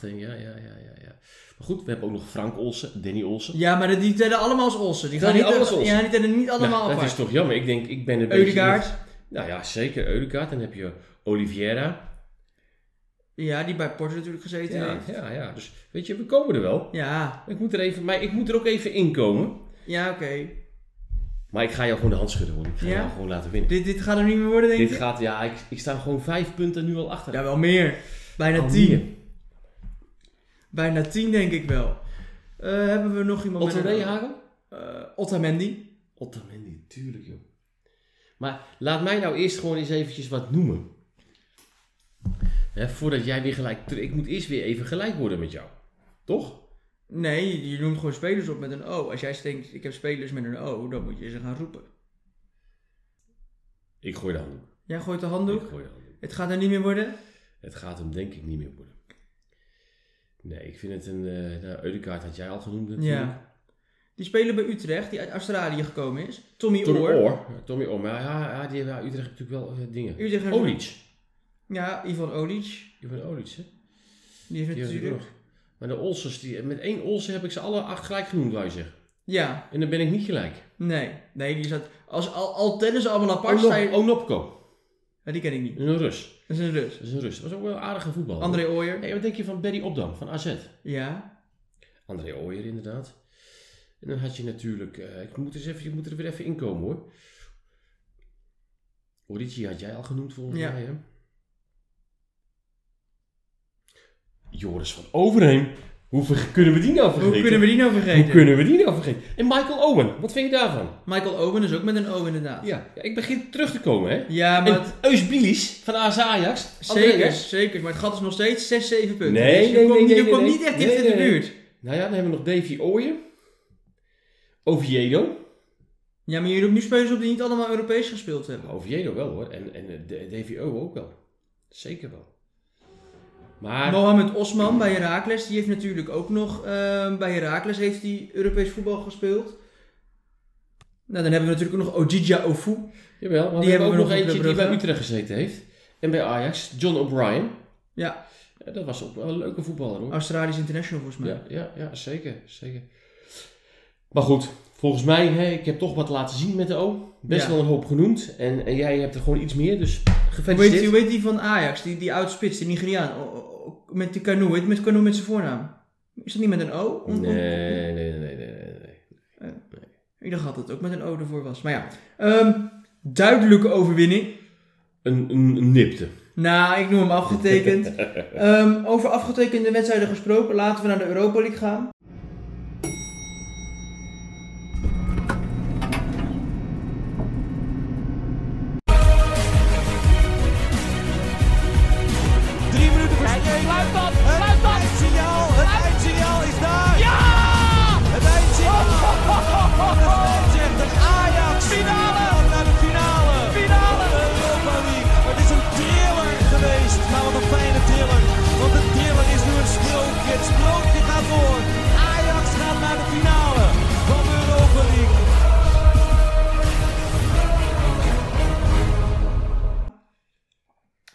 ja, ja, ja, ja, ja. Maar goed, we hebben ook nog Frank Olsen, Danny Olsen. Ja, maar die tellen allemaal als Olsen. Die gaan niet, alles Olsen? Ja, die tellen niet allemaal Nou, dat is toch jammer. Ik denk, ik ben een beetje... Eudegaard. Nou ja, zeker Eudegaard. Dan heb je Oliveira. Ja, die bij Porto natuurlijk gezeten Ja, heeft. ja, ja. Dus weet je, we komen er wel. Ja, Ik moet er even, maar ik moet er ook even inkomen. ja oké. Maar ik ga jou gewoon de hand schudden hoor. Ik ga Ja? jou gewoon laten winnen. Dit, dit gaat er niet meer worden, denk Dit je? gaat, ja, ik, ik sta gewoon vijf punten nu al achter. Ja, wel meer. Bijna Al 10. meer. Bijna 10 denk ik wel. Eh, hebben we nog iemand Otto een- Rehagel? Eh, Otamendi. Otamendi, tuurlijk joh. Maar laat mij nou eerst gewoon eens eventjes wat noemen. Hè, voordat jij weer gelijk... Ik moet eerst weer even gelijk worden met jou. Toch? Nee, je noemt gewoon spelers op met een O. Als jij denkt, ik heb spelers met een O, dan moet je ze gaan roepen. Ik gooi de handdoek. Jij gooit de Ik handdoek. gooi de handdoek. Het gaat er niet meer worden. Het gaat hem denk ik niet meer worden. Nee, ik vind het een... eh nou, Eudegaard had jij al genoemd natuurlijk. Ja. Die speler bij Utrecht, die uit Australië gekomen is. Tommy, Tommy Oor. Tommy Oor. Maar ja, ja, die, ja, Utrecht heeft natuurlijk wel eh, dingen. Utrecht heeft- Olic. Ja, Ivan Olic. Ivan Olic, hè? Die heeft natuurlijk... ook nog. Maar de Olsers, die, met één Olsen heb ik ze alle acht gelijk genoemd, wou je zeggen. Ja, En dan ben ik niet gelijk. nee. Nee, die zat... Als, al, al ze allemaal apart, Onop- je... Onopko. Ja, die ken ik niet. Een Rus. Dat is een Rus. Dat is een Rus. Dat was ook wel een aardige voetbal. André Ooyer. Hey, wat denk je van Barry Opdam, van AZ? Ja. André Ooyer, inderdaad. En dan had je natuurlijk... eh, ik, moet eens even, ik moet er weer even inkomen, hoor. Orici had jij al genoemd, volgens Ja. mij, hè? Joris van Overheem. Hoe kunnen we die nou vergeten? Hoe kunnen we die nou vergeten? Hoe kunnen we die nou vergeten? En Michael Owen, wat vind je daarvan? Michael Owen is ook met een O inderdaad. Ja, ja, ik begin terug te komen, hè? Ja, maar... En het- Eus Bilis van AZ Ajax. Zeker, Andreas. zeker. Maar het gat is nog steeds 6, 7 punten. Nee, Dus nee, komt, nee, je nee, komt nee. niet echt Nee, dicht in nee, de nee. buurt. Nou ja, dan hebben we nog Davy Ooyen. Oviedo. Ja, maar je roept nu spelers op die niet allemaal Europees gespeeld hebben. Oviedo wel hoor. En, en eh, Davy O ook wel. Zeker wel. Maar Mohamed Osman bij Heracles, die heeft natuurlijk ook nog ehm, bij Heracles heeft hij Europees voetbal gespeeld. Nou, dan hebben we natuurlijk ook nog Ojija Ofu. jawel, want die hebben ook we nog nog eentje die bij. Utrecht gezeten heeft. En bij Ajax, John O'Brien. Ja, Ja, dat was ook wel een leuke voetballer hoor. Australisch International volgens mij. Ja, ja, ja zeker, zeker. Maar goed, volgens mij, hè, ik heb toch wat laten zien met de O. Best Ja. wel een hoop genoemd. En, en jij hebt er gewoon iets meer, dus gefeliciteerd. die- hoe heet die van Ajax, die, die oud-spits, die Nigeriaan, O- o- o- met die Canoe, heet met Canoe met zijn voornaam? Is dat niet met een O? Nee, nee, nee, nee, nee, nee. Ik dacht dat het ook met een O ervoor was. Maar ja, Ehm, duidelijke overwinning. Een, een, een nipte. Nou, ik noem hem afgetekend. Ehm, over afgetekende wedstrijden gesproken, laten we naar de Europa League gaan.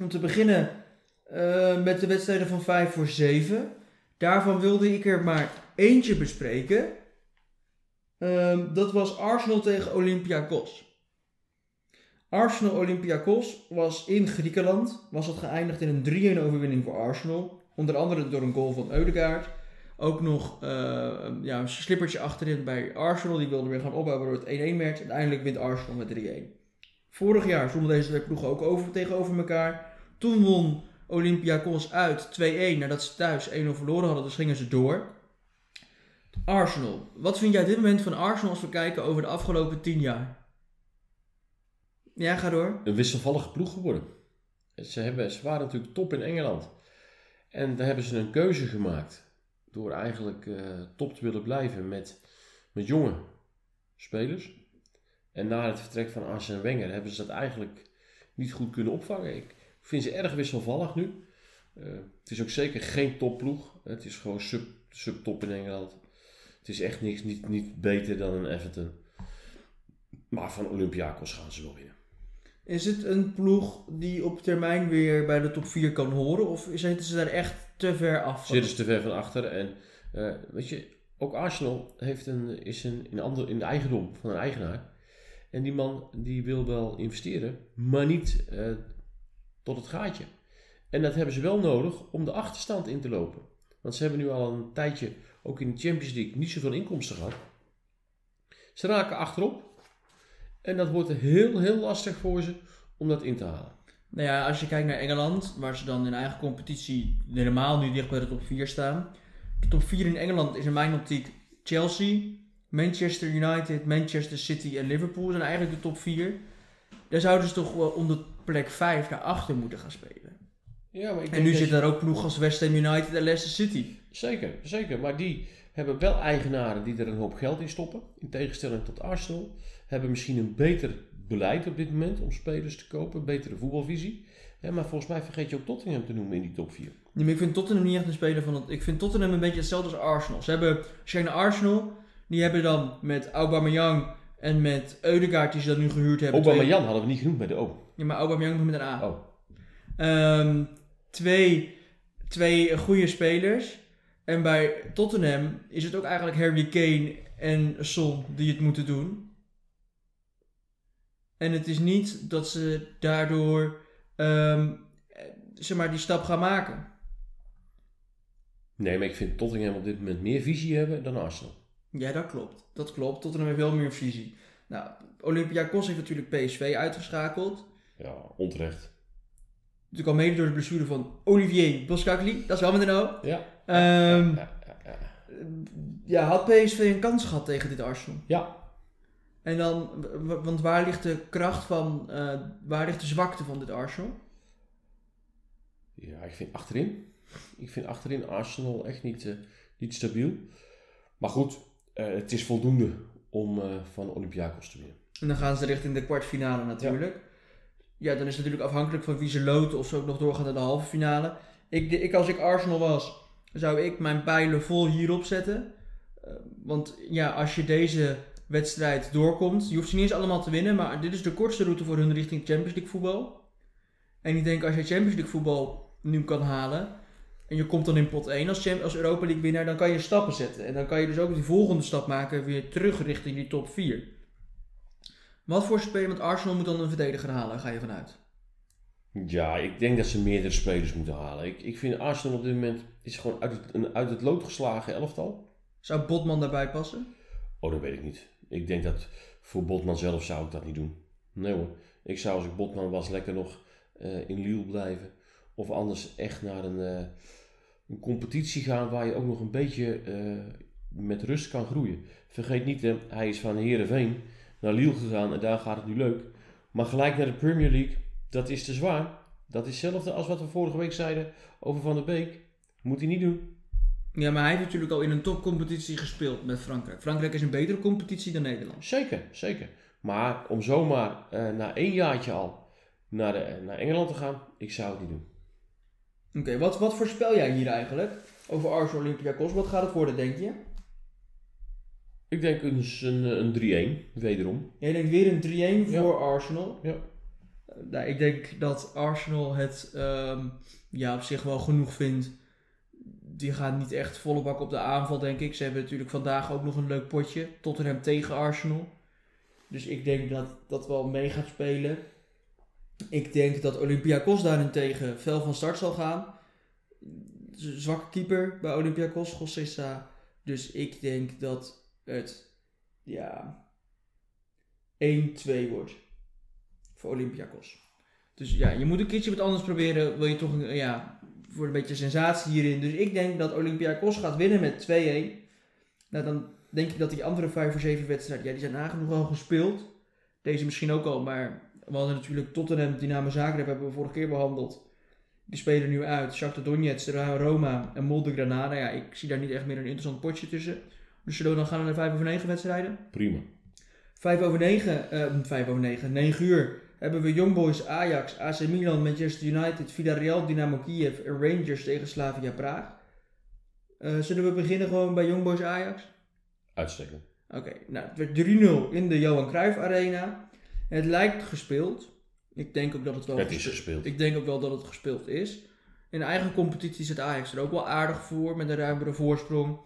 Om te beginnen eh, met de wedstrijden van 5 voor 7. Daarvan wilde ik er maar eentje bespreken. Ehm, dat was Arsenal tegen Olympiakos. Arsenal Olympiakos was in Griekenland. Was het geëindigd in een 3-1 overwinning voor Arsenal. Onder andere door een goal van Eudegaard. ook nog eh, ja, een slippertje achterin bij Arsenal. Die wilde weer gaan opbouwen waardoor het 1-1 werd. Uiteindelijk wint Arsenal met 3-1. Vorig jaar stonden deze twee ploegen ook over, tegenover elkaar. Toen won Olympiakos uit 2-1 nadat ze thuis 1-0 verloren hadden. Dus gingen ze door. Arsenal. Wat vind jij op dit moment van Arsenal als we kijken over de afgelopen 10 jaar? Ja, ga door. Een wisselvallige ploeg geworden. Ze, hebben, waren natuurlijk top in Engeland. En daar hebben ze een keuze gemaakt. Door eigenlijk eh, top te willen blijven met, met jonge spelers. En na het vertrek van Arsene Wenger hebben ze dat eigenlijk niet goed kunnen opvangen. Ik vind ze erg wisselvallig nu. Eh, het is ook zeker geen topploeg. Het is gewoon sub, subtop in Engeland. Het is echt niks, niet, niet beter dan een Everton. Maar van Olympiakos gaan ze wel winnen. Is het een ploeg die op termijn weer bij de top 4 kan horen? Of zitten ze daar echt te ver af? van? Zitten ze te ver van achter. En eh, weet je, ook Arsenal heeft een, is een, in, ander, in de eigendom van een eigenaar. En die man die wil wel investeren, maar niet eh, tot het gaatje. En dat hebben ze wel nodig om de achterstand in te lopen. Want ze hebben nu al een tijdje, ook in de Champions League, niet zoveel inkomsten gehad. Ze raken achterop. En dat wordt heel, heel lastig voor ze om dat in te halen. Nou ja, als je kijkt naar Engeland, waar ze dan in eigen competitie helemaal nu dicht bij de top 4 staan. De top 4 in Engeland is in mijn optiek Chelsea, Manchester United, Manchester City en Liverpool zijn eigenlijk de top 4. Daar zouden ze toch wel om de plek 5 naar achter moeten gaan spelen. Ja, maar ik En nu dat zitten je- daar ook ploegen als West Ham United en Leicester City. Zeker, zeker. Maar die hebben wel eigenaren die er een hoop geld in stoppen. In tegenstelling tot Arsenal. Hebben misschien een beter beleid op dit moment om spelers te kopen. Een betere voetbalvisie. Maar volgens mij vergeet je ook Tottenham te noemen in die top 4. Nee, maar ik vind Tottenham niet echt een speler van het. Ik vind Tottenham een beetje hetzelfde als Arsenal. Ze hebben, als je kijkt naar Arsenal, die hebben dan met Aubameyang en met Eudegaard die ze dan nu gehuurd hebben. Aubameyang hadden we niet genoemd bij de O. Ja, maar Aubameyang nog met een A. Oh. Ehm, twee, twee goede spelers. En bij Tottenham is het ook eigenlijk Harry Kane en Son die het moeten doen. En het is niet dat ze daardoor ehm, eh, zeg maar, die stap gaan maken. Nee, maar ik vind Tottenham op dit moment meer visie hebben dan Arsenal. Ja, dat klopt. Dat klopt. Tottenham heeft wel meer visie. Nou, Olympiakos heeft natuurlijk PSV uitgeschakeld. Ja, onterecht. Natuurlijk al mede door de blessure van Olivier Boskakli. Dat is wel met een O. Ja. Ehm, ja, ja, ja. ja, had PSV een kans gehad tegen dit Arsenal? Ja. En dan, want waar ligt de kracht van, eh, waar ligt de zwakte van dit Arsenal? Ja, ik vind achterin. Ik vind achterin Arsenal echt niet, eh, niet stabiel. Maar goed, het is voldoende om eh, van Olympiakos te winnen. En dan gaan ze richting de kwartfinale natuurlijk. Ja. dan is het natuurlijk afhankelijk van wie ze loten of ze ook nog doorgaan naar de halve finale. Ik, ik, als ik Arsenal was, zou ik mijn pijlen vol hierop zetten. Eh, want ja, als je deze wedstrijd doorkomt, je hoeft ze niet eens allemaal te winnen, maar dit is de kortste route voor hun richting Champions League voetbal. En ik denk als je Champions League voetbal nu kan halen, en je komt dan in pot 1 als, als Europa League winnaar, dan kan je stappen zetten. En dan kan je dus ook die volgende stap maken, weer terug richting die top 4. Wat voor speler met Arsenal moet dan een verdediger halen, ga je vanuit? Ja, ik denk dat ze meerdere spelers moeten halen. Ik, ik vind Arsenal op dit moment is gewoon uit het, een uit het lood geslagen elftal. Zou Botman daarbij passen? Oh, dat weet ik niet. Ik denk dat voor Botman zelf zou ik dat niet doen. Nee hoor. Ik zou als ik Botman was lekker nog eh, in Lille blijven. Of anders echt naar een, eh, een competitie gaan waar je ook nog een beetje eh, met rust kan groeien. Vergeet niet, hè, hij is van Heerenveen naar Lille gegaan en daar gaat het nu leuk. Maar gelijk naar de Premier League, dat is te zwaar. Dat is hetzelfde als wat we vorige week zeiden over Van der Beek. Moet hij niet doen. Ja, maar hij heeft natuurlijk al in een topcompetitie gespeeld met Frankrijk. Frankrijk is een betere competitie dan Nederland. Zeker, zeker. Maar om zomaar eh, na één jaartje al naar, de, naar Engeland te gaan, ik zou het niet doen. Oké, wat, wat voorspel jij hier eigenlijk over Arsenal Olympiakos? Wat gaat het worden, denk je? Ik denk eens een, een 3-1, wederom. Jij denkt weer een 3-1 Ja. voor Arsenal. Ja. Eh, Nou, ik denk dat Arsenal het ehm, ja, op zich wel genoeg vindt. Die gaan niet echt volle bak op de aanval, denk ik. Ze hebben natuurlijk vandaag ook nog een leuk potje. Tottenham tegen Arsenal. Dus ik denk dat dat wel mee gaat spelen. Ik denk dat Olympiakos daarentegen fel van start zal gaan. zwakke keeper bij Olympiakos, Gossessa. Dus ik denk dat het, ja, 1-2 wordt voor Olympiakos. Dus ja, je moet een keertje wat anders proberen. Wil je toch een, ja, voor een beetje sensatie hierin. Dus ik denk dat Olympiakos gaat winnen met 2-1. Nou, dan denk ik dat die andere 5 of 7 wedstrijden, ja, die zijn nagenoeg al gespeeld. Deze misschien ook al, maar we hadden natuurlijk Tottenham, Dynamo Zagreb hebben we vorige keer behandeld. Die spelen nu uit. Shakhtar Donetsk, Roma en Molde Granada. Ja, ik zie daar niet echt meer een interessant potje tussen. Dus zullen we dan gaan naar de 5 over 9 wedstrijden? Prima. 5 over 9, eh 5 over 9, 9 uur hebben we Young Boys, Ajax, AC Milan, Manchester United, Villarreal, Dynamo Kiev en Rangers tegen Slavia Praag. Eh, zullen we beginnen gewoon bij Young Boys Ajax? Uitstekend. Oké, nou het werd 3-0 in de Johan Cruijff Arena. Het lijkt gespeeld. Ik denk ook dat het wel Het is gespeeld. Ik denk ook wel dat het gespeeld is. In de eigen competitie zit Ajax er ook wel aardig voor met een ruimere voorsprong.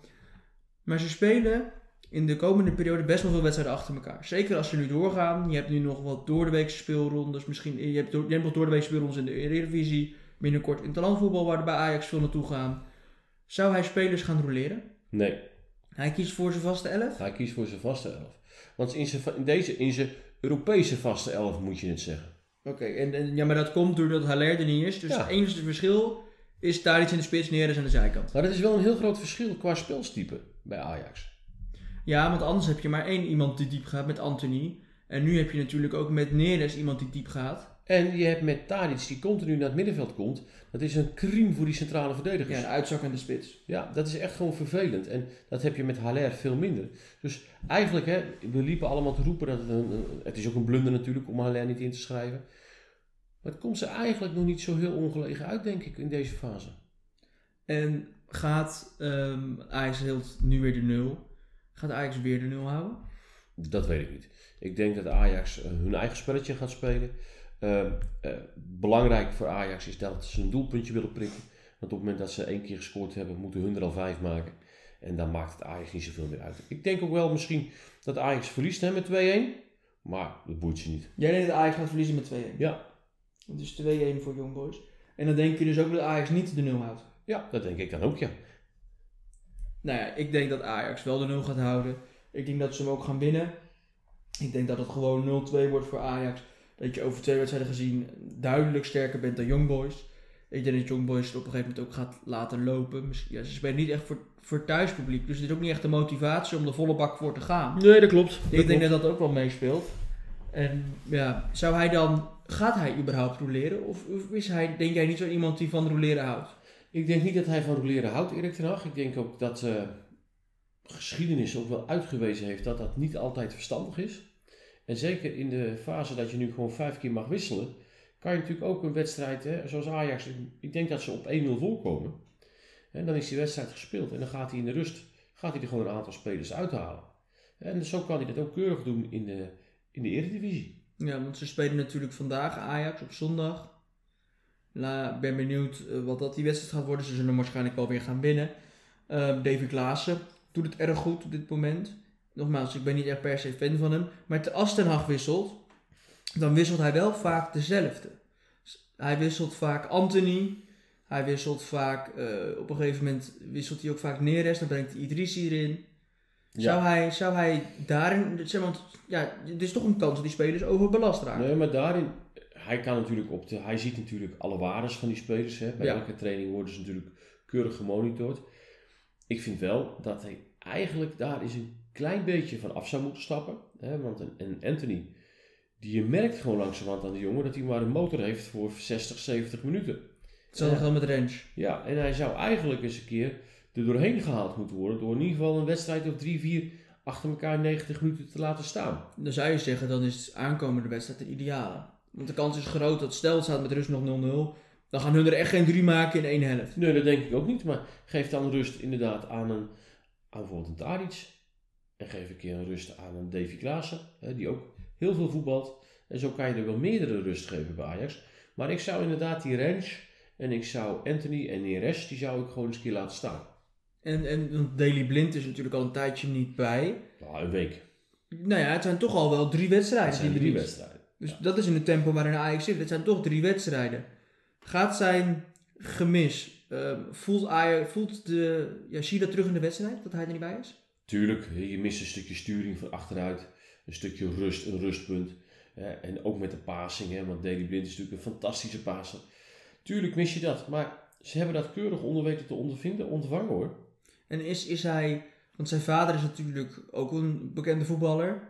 Maar ze spelen in de komende periode best wel veel wedstrijden achter elkaar. Zeker als ze nu doorgaan. Je hebt nu nog wat doordeweekse speelrondes. Misschien, je, hebt door, je hebt nog doordeweekse speelrondes in de Eredivisie. Binnenkort in talentvoetbal waar er bij Ajax veel naartoe gaan. Zou hij spelers gaan roleren? Nee, Hij kiest voor zijn vaste elf? hij kiest voor zijn vaste elf. Want in, zijn, in, deze, in zijn Europese vaste elf moet je het zeggen. Oké, en, en, ja, maar dat komt doordat Haller er niet is. Dus Ja. het enige verschil is daar iets in de spits, Neres aan de zijkant. Maar dat is wel een heel groot verschil qua spelstype bij Ajax. Ja, want anders heb je maar één iemand die diep gaat met Anthony. En nu heb je natuurlijk ook met Neres iemand die diep gaat. En je hebt met Tadic die continu naar het middenveld komt. Dat is een crime voor die centrale verdedigers. Ja, een de spits. Ja, dat is echt gewoon vervelend. En dat heb je met Haller veel minder. Dus eigenlijk, hè, we liepen allemaal te roepen dat het een, een- Het is ook een blunder natuurlijk om Haller niet in te schrijven. Maar het komt ze eigenlijk nog niet zo heel ongelegen uit, denk ik, in deze fase. En gaat ehm Ajax hield nu weer de nul. Gaat Ajax weer de nul houden? Dat weet ik niet. Ik denk dat Ajax eh, hun eigen spelletje gaat spelen. Eh, eh, belangrijk voor Ajax is dat ze een doelpuntje willen prikken. Want op het moment dat ze één keer gescoord hebben, moeten hun er al vijf maken. En dan maakt het Ajax niet zoveel meer uit. Ik denk ook wel misschien dat Ajax verliest hè, met 2-1. Maar dat boeit ze niet. Jij denkt dat Ajax gaat verliezen met 2-1. Ja. Dus 2-1 voor Young Boys. En dan denk je dus ook dat Ajax niet de nul houdt. Ja, dat denk ik dan ook, ja. Nou ja, ik denk dat Ajax wel de 0 gaat houden. Ik denk dat ze hem ook gaan winnen. Ik denk dat het gewoon 0-2 wordt voor Ajax. Dat je over twee wedstrijden gezien duidelijk sterker bent dan Young Boys. Ik denk dat Young Boys het op een gegeven moment ook gaat laten lopen. Misschien- Ja, ze spelen niet echt voor, voor thuispubliek. Dus het is ook niet echt de motivatie om de volle bak voor te gaan. Nee, dat klopt. ik denk dat dat ook wel meespeelt. En ja, zou hij dan... Gaat hij überhaupt roleren? Of, of is hij, denk jij, niet zo iemand die van roleren houdt? Ik denk niet dat hij van roleren houdt, Erik ten Hag. Ik denk ook dat eh, geschiedenis ook wel uitgewezen heeft dat dat niet altijd verstandig is. En zeker in de fase dat je nu gewoon vijf keer mag wisselen, kan je natuurlijk ook een wedstrijd, hè, zoals Ajax, ik denk dat ze op 1-0 voorkomen. En dan is die wedstrijd gespeeld en dan gaat hij in de rust gaat hij er gewoon een aantal spelers uithalen. En zo kan hij dat ook keurig doen in de, in de Eredivisie. Ja, want ze spelen natuurlijk vandaag Ajax op zondag. La, ben benieuwd eh, wat dat die wedstrijd gaat worden. Ze zullen waarschijnlijk wel weer gaan winnen. Eh, David Klaassen doet het erg goed op dit moment. Nogmaals, ik ben niet echt per se fan van hem. Maar als Ten Hag wisselt, dan wisselt hij wel vaak dezelfde. Hij wisselt vaak Anthony. Hij wisselt vaak, eh, op een gegeven moment wisselt hij ook vaak Neres. Dan brengt hij Idrissi erin. Zou, hij, zou hij daarin, zeg maar, ja, het is toch een kans dat die spelers overbelast raken. Nee, maar daarin, hij kan natuurlijk op de, hij ziet natuurlijk alle waardes van die spelers. Hè. Bij Ja. elke training worden ze natuurlijk keurig gemonitord. Ik vind wel dat hij eigenlijk daar eens een klein beetje van af zou moeten stappen. Hè. Want een, een Anthony, die je merkt gewoon langzamerhand aan die jongen dat hij maar een motor heeft voor 60, 70 minuten. Hetzelfde geldt met range. Ja, en hij zou eigenlijk eens een keer er doorheen gehaald moeten worden. Door in ieder geval een wedstrijd of drie, vier achter elkaar 90 minuten te laten staan. Dan zou je zeggen, dan is de aankomende wedstrijd de ideale. Want de kans is groot dat stel het staat met rust nog 0-0. Dan gaan hun er echt geen drie maken in één helft. Nee, dat denk ik ook niet. Maar geef dan rust inderdaad aan, een, aan bijvoorbeeld een Tadic. En geef een keer een rust aan een Davy Klaassen, hè, die ook heel veel voetbalt. En zo kan je er wel meerdere rust geven bij Ajax. Maar ik zou inderdaad die range en ik zou Anthony en Neres, die zou ik gewoon eens een keer laten staan. En, en Daily Blind is natuurlijk al een tijdje niet bij. Nou, een week. Nou ja, het zijn toch al wel drie wedstrijden. Dat zijn drie niet- wedstrijden. Dus dat is in het tempo waarin Ajax zit. Het zijn toch drie wedstrijden. Gaat zijn gemis ehm, voelt, Ajax, voelt de, ja, zie je dat terug in de wedstrijd, dat hij er niet bij is? Tuurlijk, je mist een stukje sturing van achteruit. Een stukje rust, een rustpunt. en ook met de passing, hè, want Daley Blind is natuurlijk een fantastische passer. Tuurlijk mis je dat, maar ze hebben dat keurig onder weten te ondervinden, ontvangen hoor. En is, is hij, want zijn vader is natuurlijk ook een bekende voetballer.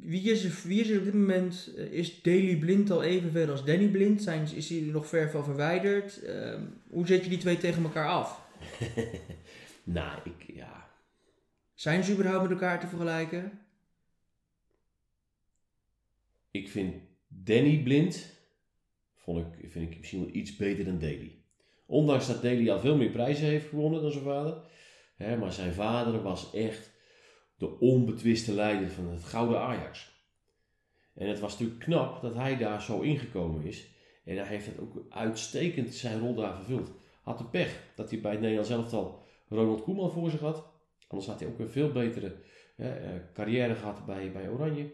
Wie is er, wie is er op dit moment, eh, is Daley Blind al evenveel als Danny Blind? Zijn, is hij er nog ver van verwijderd? Ehm, hoe zet je die twee tegen elkaar af? nou, ik, ja, Zijn ze überhaupt met elkaar te vergelijken? ik vind Danny Blind, vond ik, vind ik misschien wel iets beter dan Daley. Ondanks dat Daley al veel meer prijzen heeft gewonnen dan zijn vader. Hè, maar zijn vader was echt de onbetwiste leider van het gouden Ajax. En het was natuurlijk knap dat hij daar zo ingekomen is. En hij heeft het ook uitstekend zijn rol daar vervuld. Had de pech dat hij bij het Nederlands elftal Ronald Koeman voor zich had. Anders had hij ook een veel betere hè, eh, carrière gehad bij, bij Oranje.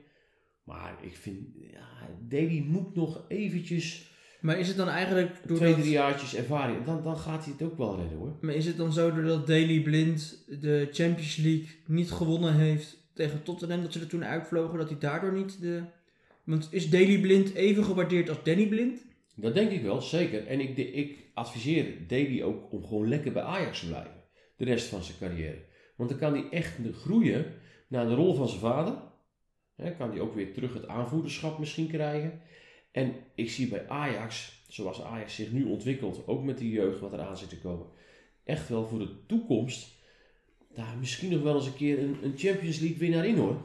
Maar ik vind, ja, moet nog eventjes Maar is het dan eigenlijk twee, doordat... drie jaartjes ervaring. Dan, dan gaat hij het ook wel redden hoor. Maar is het dan zo doordat Daley Blind de Champions League niet gewonnen heeft tegen Tottenham, dat ze er toen uitvlogen, dat hij daardoor niet de... Want is Daley Blind even gewaardeerd als Danny Blind? Dat denk ik wel, zeker. En ik, ik adviseer Davy ook om gewoon lekker bij Ajax te blijven. De rest van zijn carrière. Want dan kan hij echt groeien naar de rol van zijn vader. Hè, kan hij ook weer terug het aanvoerderschap misschien krijgen. En ik zie bij Ajax, zoals Ajax zich nu ontwikkelt, ook met de jeugd wat er aan zit te komen, echt wel voor de toekomst daar misschien nog wel eens een keer een, een Champions League winnaar in hoor.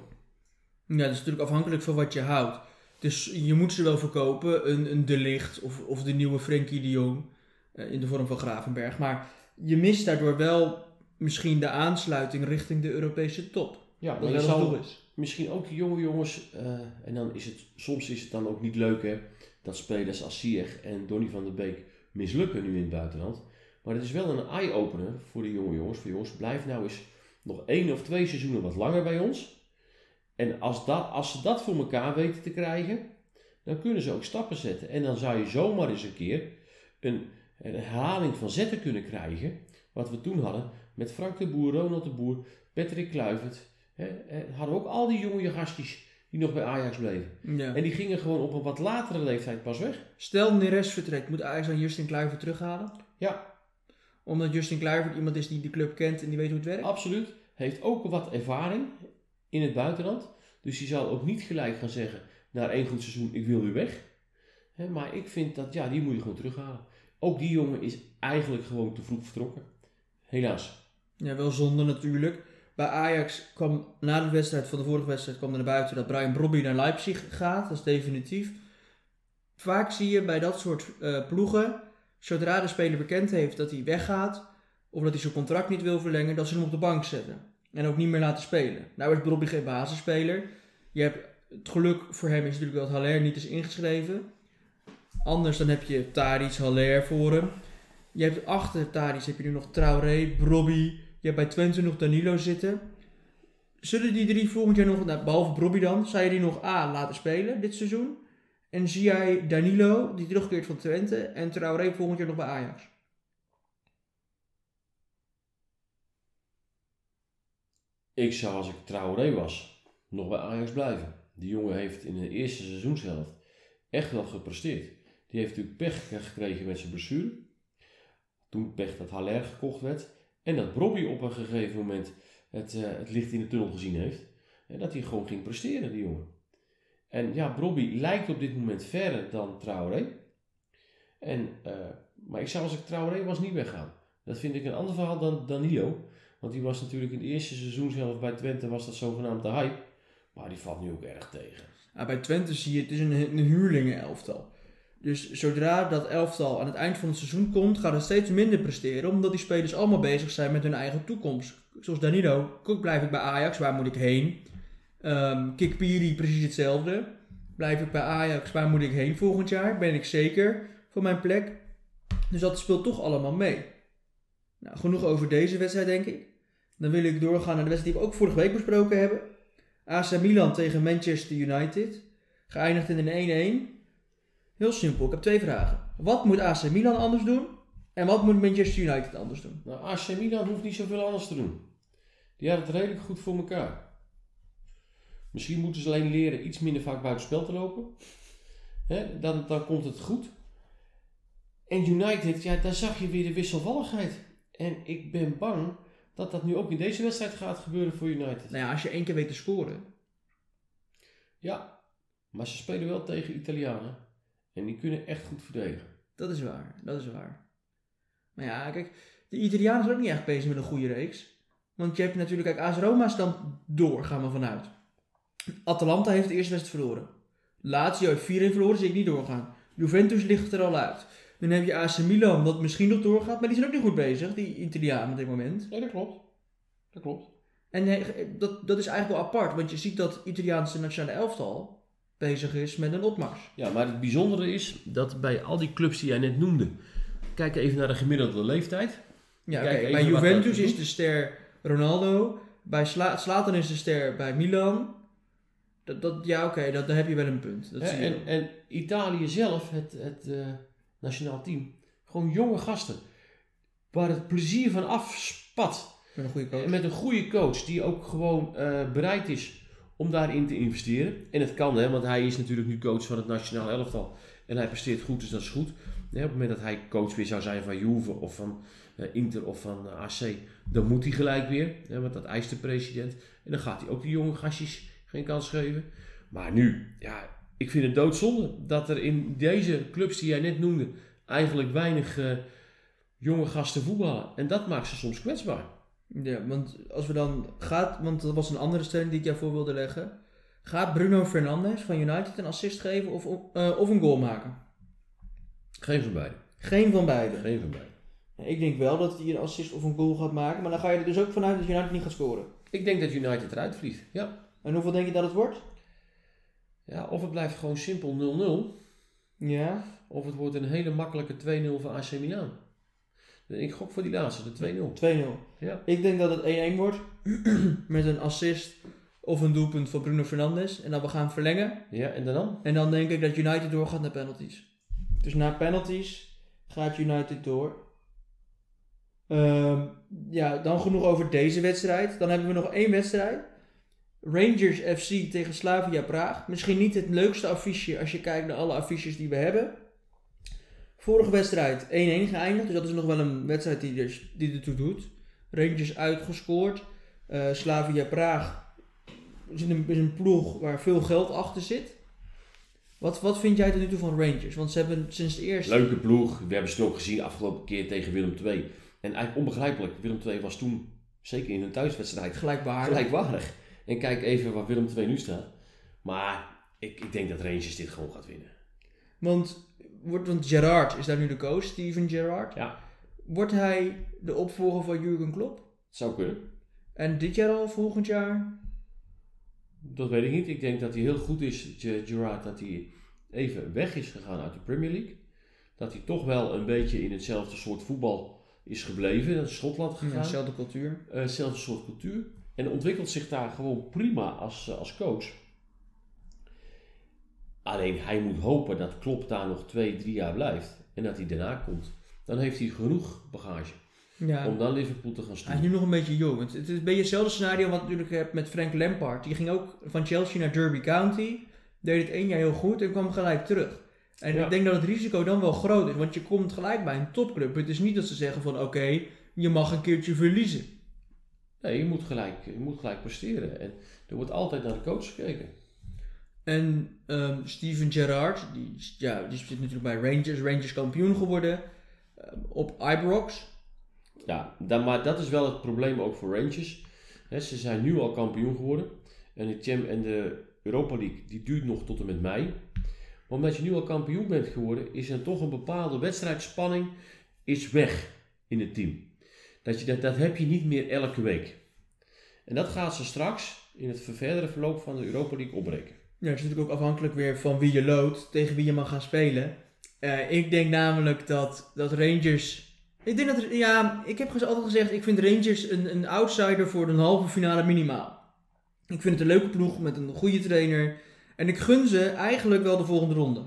Ja, dat is natuurlijk afhankelijk van wat je houdt. Dus je moet ze wel verkopen, een, een De Ligt of, of de nieuwe Frenkie de Jong eh, in de vorm van Gravenberg. Maar je mist daardoor wel misschien de aansluiting richting de Europese top. Ja, Dat maar je wel doel is. misschien ook die jonge jongens, eh, en dan is het, soms is het dan ook niet leuk hè, dat spelers als Ziyech en Donny van der Beek mislukken nu in het buitenland. Maar het is wel een eye-opener voor de jonge jongens. Voor jongens, blijf nou eens nog één of twee seizoenen wat langer bij ons. En als, dat, als ze dat voor elkaar weten te krijgen, dan kunnen ze ook stappen zetten. En dan zou je zomaar eens een keer een, een herhaling van zetten kunnen krijgen. Wat we toen hadden met Frank de Boer, Ronald de Boer, Patrick Kluivert. Hè, hadden we ook al die jonge gastjes die nog bij Ajax bleven. Ja. En die gingen gewoon op een wat latere leeftijd pas weg. Stel Neres vertrekt, moet Ajax dan Justin Kluivert terughalen? Ja, Omdat Justin Kluivert iemand is die de club kent en die weet hoe het werkt? absoluut. Heeft ook wat ervaring in het buitenland. Dus die zal ook niet gelijk gaan zeggen, na één goed seizoen, ik wil weer weg. Hè, maar ik vind dat, ja, die moet je gewoon terughalen. Ook die jongen is eigenlijk gewoon te vroeg vertrokken. Helaas. Ja, wel zonde natuurlijk. Bij Ajax kwam na de wedstrijd van de vorige wedstrijd kwam er naar buiten dat Brian Brobby naar Leipzig gaat. Dat is definitief. Vaak zie je bij dat soort eh, ploegen, zodra de speler bekend heeft dat hij weggaat, of dat hij zijn contract niet wil verlengen, dat ze hem op de bank zetten. En ook niet meer laten spelen. Nou is Brobby geen basisspeler. Je hebt, het geluk voor hem is natuurlijk dat Haller niet is ingeschreven. Anders dan heb je Tadic, Haller voor hem. Je hebt achter Tadic heb je nu nog Traoré, Brobby. Je hebt bij Twente nog Danilo zitten. Zullen die drie volgend jaar nog, nou, behalve Brobby dan, zou je die nog A laten spelen dit seizoen? En zie jij Danilo, die terugkeert van Twente, en Traoré volgend jaar nog bij Ajax? Ik zou als ik Traoré was, nog bij Ajax blijven. Die jongen heeft in de eerste seizoenshelft echt wel gepresteerd. Die heeft natuurlijk pech gekregen met zijn blessure. Toen pech dat Haller gekocht werd. En dat Brobby op een gegeven moment het, eh, het licht in de tunnel gezien heeft. En dat hij gewoon ging presteren, die jongen. En ja, Brobby lijkt op dit moment verder dan Traoré. En, eh, maar ik zou als ik Traoré was niet weggaan. Dat vind ik een ander verhaal dan Danilo. Want die was natuurlijk in het eerste seizoen zelf bij Twente was dat zogenaamd de hype. Maar die valt nu ook erg tegen. Ja, bij Twente zie je, het is een, een huurlingen elftal. Dus zodra dat elftal aan het eind van het seizoen komt, gaat het steeds minder presteren. Omdat die spelers allemaal bezig zijn met hun eigen toekomst. Zoals Danilo, blijf ik bij Ajax, waar moet ik heen? Ehm Kikpiri, precies hetzelfde. Blijf ik bij Ajax, waar moet ik heen volgend jaar? Ben ik zeker van mijn plek? Dus dat speelt toch allemaal mee. Nou, genoeg over deze wedstrijd, denk ik. Dan wil ik doorgaan naar de wedstrijd die we ook vorige week besproken hebben. AC Milan tegen Manchester United. Geëindigd in een 1-1. Heel simpel, ik heb twee vragen. Wat moet AC Milan anders doen? En wat moet Manchester United anders doen? Nou, AC Milan hoeft niet zoveel anders te doen. Die had het redelijk goed voor elkaar. Misschien moeten ze alleen leren iets minder vaak buiten spel te lopen. Dan, dan komt het goed. En United, ja, daar zag je weer de wisselvalligheid. En ik ben bang dat dat nu ook in deze wedstrijd gaat gebeuren voor United. Nou ja, als je één keer weet te scoren. Ja, maar ze spelen wel tegen Italianen. En die kunnen echt goed verdedigen. Dat is waar, dat is waar. Maar ja, kijk, de Italianen zijn ook niet echt bezig met een goede reeks. Want je hebt natuurlijk, kijk, AS Roma is dan door, gaan we vanuit. Atalanta heeft de eerste wedstrijd verloren. Lazio heeft 4-1 verloren, zie ik niet doorgaan. Juventus ligt er al uit. Dan heb je AC Milan, dat misschien nog doorgaat, maar die zijn ook niet goed bezig, die Italianen op dit moment. Nee, dat klopt. Dat klopt. En eh, dat, dat is eigenlijk wel apart, want je ziet dat Italiaanse nationale elftal bezig is met een opmars. Ja, maar het bijzondere is dat bij al die clubs die jij net noemde, kijk even naar de gemiddelde leeftijd. Ja, Bij Juventus is de ster Ronaldo. Bij Sla Zlatan is de ster bij Milan. Dat, dat, ja, oké, dat, daar heb je wel een punt. Dat zie je en, wel. en Italië zelf, het, het eh, nationaal team, gewoon jonge gasten. Waar het plezier van afspat. Met een goede coach. En met een goede coach die ook gewoon eh, bereid is om daarin te investeren. En het kan, hè, want hij is natuurlijk nu coach van het nationale elftal. En hij presteert goed, dus dat is goed. Op het moment dat hij coach weer zou zijn van Juve of van eh, Inter of van eh, AC, dan moet hij gelijk weer. Want dat eist de president. En dan gaat hij ook die jonge gastjes geen kans geven. Maar nu, ja, ik vind het doodzonde dat er in deze clubs die jij net noemde, eigenlijk weinig eh, jonge gasten voetballen. En dat maakt ze soms kwetsbaar. Ja, want als we dan gaat, want dat was een andere stelling die ik jou voor wilde leggen. Gaat Bruno Fernandes van United een assist geven of, eh, of een goal maken? Geen van beiden. Geen van beide. Geen van beiden. Ik denk wel dat hij een assist of een goal gaat maken, maar dan ga je er dus ook vanuit dat United niet gaat scoren. Ik denk dat United eruit vliegt. Ja. En hoeveel denk je dat het wordt? ja. Of het blijft gewoon simpel 0-0. Ja. Of het wordt een hele makkelijke 2-0 voor AC Milan. Ik gok voor die laatste, de 2-0. 2-0. Ja. Ik denk dat het 1-1 wordt. met een assist of een doelpunt van Bruno Fernandes. En dan we gaan verlengen. Ja, en dan? En dan denk ik dat United doorgaat naar penalties. Dus na penalties gaat United door. Ehm, ja, dan genoeg over deze wedstrijd. Dan hebben we nog één wedstrijd. Rangers FC tegen Slavia Praag. Misschien niet het leukste affiche als je kijkt naar alle affiches die we hebben. Vorige wedstrijd 1-1 geëindigd. Dus dat is nog wel een wedstrijd die, dus, die ertoe doet. Rangers uitgescoord. Eh, Slavia Praag is een, is een ploeg waar veel geld achter zit. Wat, wat vind jij tot nu toe van Rangers? Want ze hebben sinds de eerste... Leuke ploeg. We hebben ze ook gezien afgelopen keer tegen Willem II. En eigenlijk onbegrijpelijk. Willem II was toen, zeker in hun thuiswedstrijd, Gelijkwaardig. gelijkwaardig. En kijk even waar Willem II nu staat. Maar ik, ik denk dat Rangers dit gewoon gaat winnen. Want, wordt, want Gerard is daar nu de coach, Steven Gerrard. Ja. Wordt hij de opvolger van Jurgen Klopp? Zou kunnen. En dit jaar al, volgend jaar? Dat weet ik niet. Ik denk dat hij heel goed is, Ge- Gerrard, dat hij even weg is gegaan uit de Premier League. Dat hij toch wel een beetje in hetzelfde soort voetbal is gebleven. Is Schotland Ja, gegaan. dezelfde cultuur. Eh, hetzelfde soort cultuur. En ontwikkelt zich daar gewoon prima als, eh, als coach. Alleen hij moet hopen dat Klopp daar nog twee, drie jaar blijft. En dat hij daarna komt. Dan heeft hij genoeg bagage Ja. om dan Liverpool te gaan Hij is sturen. nu nog een beetje jong. Het, het is een beetje hetzelfde scenario wat natuurlijk hebt met Frank Lampard. Die ging ook van Chelsea naar Derby County. Deed het één jaar heel goed en kwam gelijk terug. En Ja. ik denk dat het risico dan wel groot is. Want je komt gelijk bij een topclub. Het is niet dat ze zeggen van oké, je mag een keertje verliezen. Nee, je moet, gelijk, je moet gelijk presteren. En er wordt altijd naar de coach gekeken. En ehm, Steven Gerrard, die, ja, die zit natuurlijk bij Rangers. Rangers kampioen geworden. ehm, op Ibrox. Ja, dan, maar dat is wel het probleem ook voor Rangers. Ze zijn nu al kampioen geworden. En de, Cham- en de Europa League die duurt nog tot en met mei. Maar omdat je nu al kampioen bent geworden, is er toch een bepaalde wedstrijdspanning is weg in het team. Dat, je, dat, dat heb je niet meer elke week. En dat gaat ze straks in het verdere verloop van de Europa League opbreken. Ja, het is natuurlijk ook afhankelijk weer van wie je loodt, tegen wie je mag gaan spelen. Eh, ik denk namelijk dat, dat Rangers. Ik denk dat, ja, ik heb altijd gezegd, ik vind Rangers een, een outsider voor een halve finale minimaal. Ik vind het een leuke ploeg met een goede trainer. En ik gun ze eigenlijk wel de volgende ronde.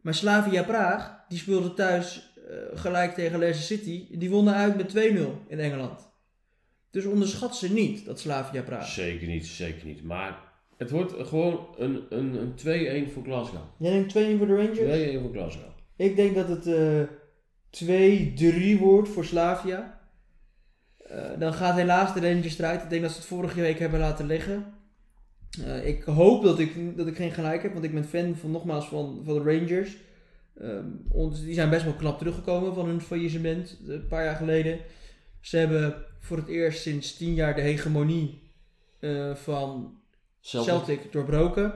Maar Slavia Praag, die speelde thuis eh, gelijk tegen Leicester City. Die wonnen uit met 2-0 in Engeland. Dus onderschat ze niet, dat Slavia Praag. Zeker niet, zeker niet. Maar het wordt gewoon een, een, een 2-1 voor Glasgow. 2-1 Jij denkt 2-1 voor de Rangers? voor Glasgow. Ik denk dat het eh 2-3 wordt voor Slavia. Eh, dan gaat helaas de Rangers eruit. Ik denk dat ze het vorige week hebben laten liggen. Eh, ik hoop dat ik, dat ik geen gelijk heb, want ik ben fan van, nogmaals van, van de Rangers. Ehm, ons, die zijn best wel knap teruggekomen van hun faillissement een paar jaar geleden. Ze hebben voor het eerst sinds 10 jaar de hegemonie van Celtic. Celtic doorbroken.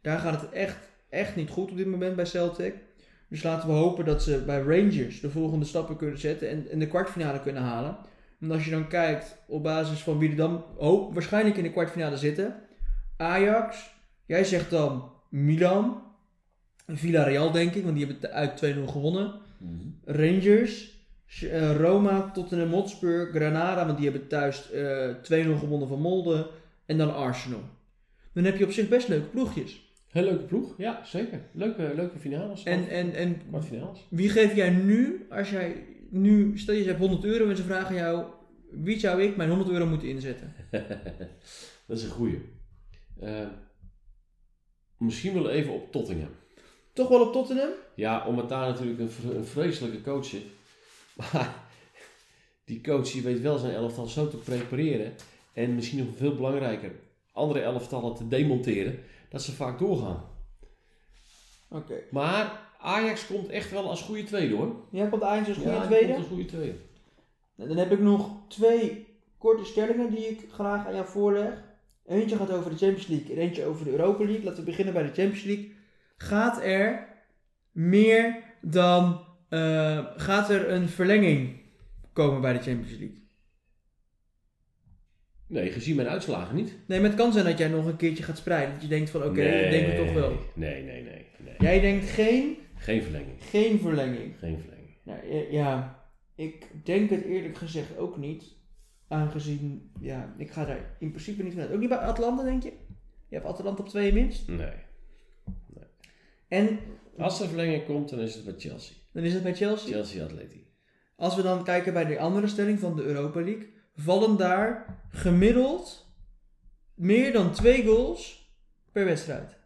Daar gaat het echt, echt niet goed op dit moment bij Celtic. Dus laten we hopen dat ze bij Rangers de volgende stappen kunnen zetten en, en de kwartfinale kunnen halen. En als je dan kijkt op basis van wie er dan oh, waarschijnlijk in de kwartfinale zitten. Ajax, jij zegt dan Milan. Villarreal denk ik, want die hebben het uit 2-0 gewonnen. Mhm. Rangers, eh, Roma, Tottenham Hotspur, Granada, want die hebben thuis eh 2-0 gewonnen van Molde. En dan Arsenal. Dan heb je op zich best leuke ploegjes. Heel leuke ploeg, ja zeker. Leuke, leuke finales. En, en, en kwartfinales. wie geef jij nu, als jij nu, stel je hebt 100 euro en ze vragen jou, wie zou ik mijn 100 euro moeten inzetten? Dat is een goeie. Eh, misschien wel even op Tottingham. Toch wel op Tottenham? Ja, omdat daar natuurlijk een, een vreselijke coach zit. Maar die coach die weet wel zijn elftal zo te prepareren. En misschien nog veel belangrijker, andere elftallen te demonteren. Dat ze vaak doorgaan. Oké. Maar Ajax komt echt wel als goede tweede hoor. Jij komt Ajax als goede Ja, tweede? komt als goede tweede. Nou, Dan heb ik nog twee korte stellingen die ik graag aan jou voorleg. Eentje gaat over de Champions League en eentje over de Europa League. Laten we beginnen bij de Champions League. Gaat er meer dan... eh, gaat er een verlenging komen bij de Champions League? Nee, gezien mijn uitslagen niet. Nee, maar het kan zijn dat jij nog een keertje gaat spreiden. Dat je denkt van, oké, ik denk het toch wel. Nee, nee, nee. nee. Jij denkt geen, Geen verlenging. geen verlenging. Geen verlenging. Nou, ja, ik denk het eerlijk gezegd ook niet. Aangezien, ja, ik ga daar in principe niet vanuit. Ook niet bij Atlanta, denk je? Je hebt Atlanta op twee minst. Nee. En Als er verlenging komt, dan is het bij Chelsea. dan is het bij Chelsea. Chelsea Atleti. Als we dan kijken bij de andere stelling van de Europa League, vallen daar gemiddeld meer dan twee goals per wedstrijd.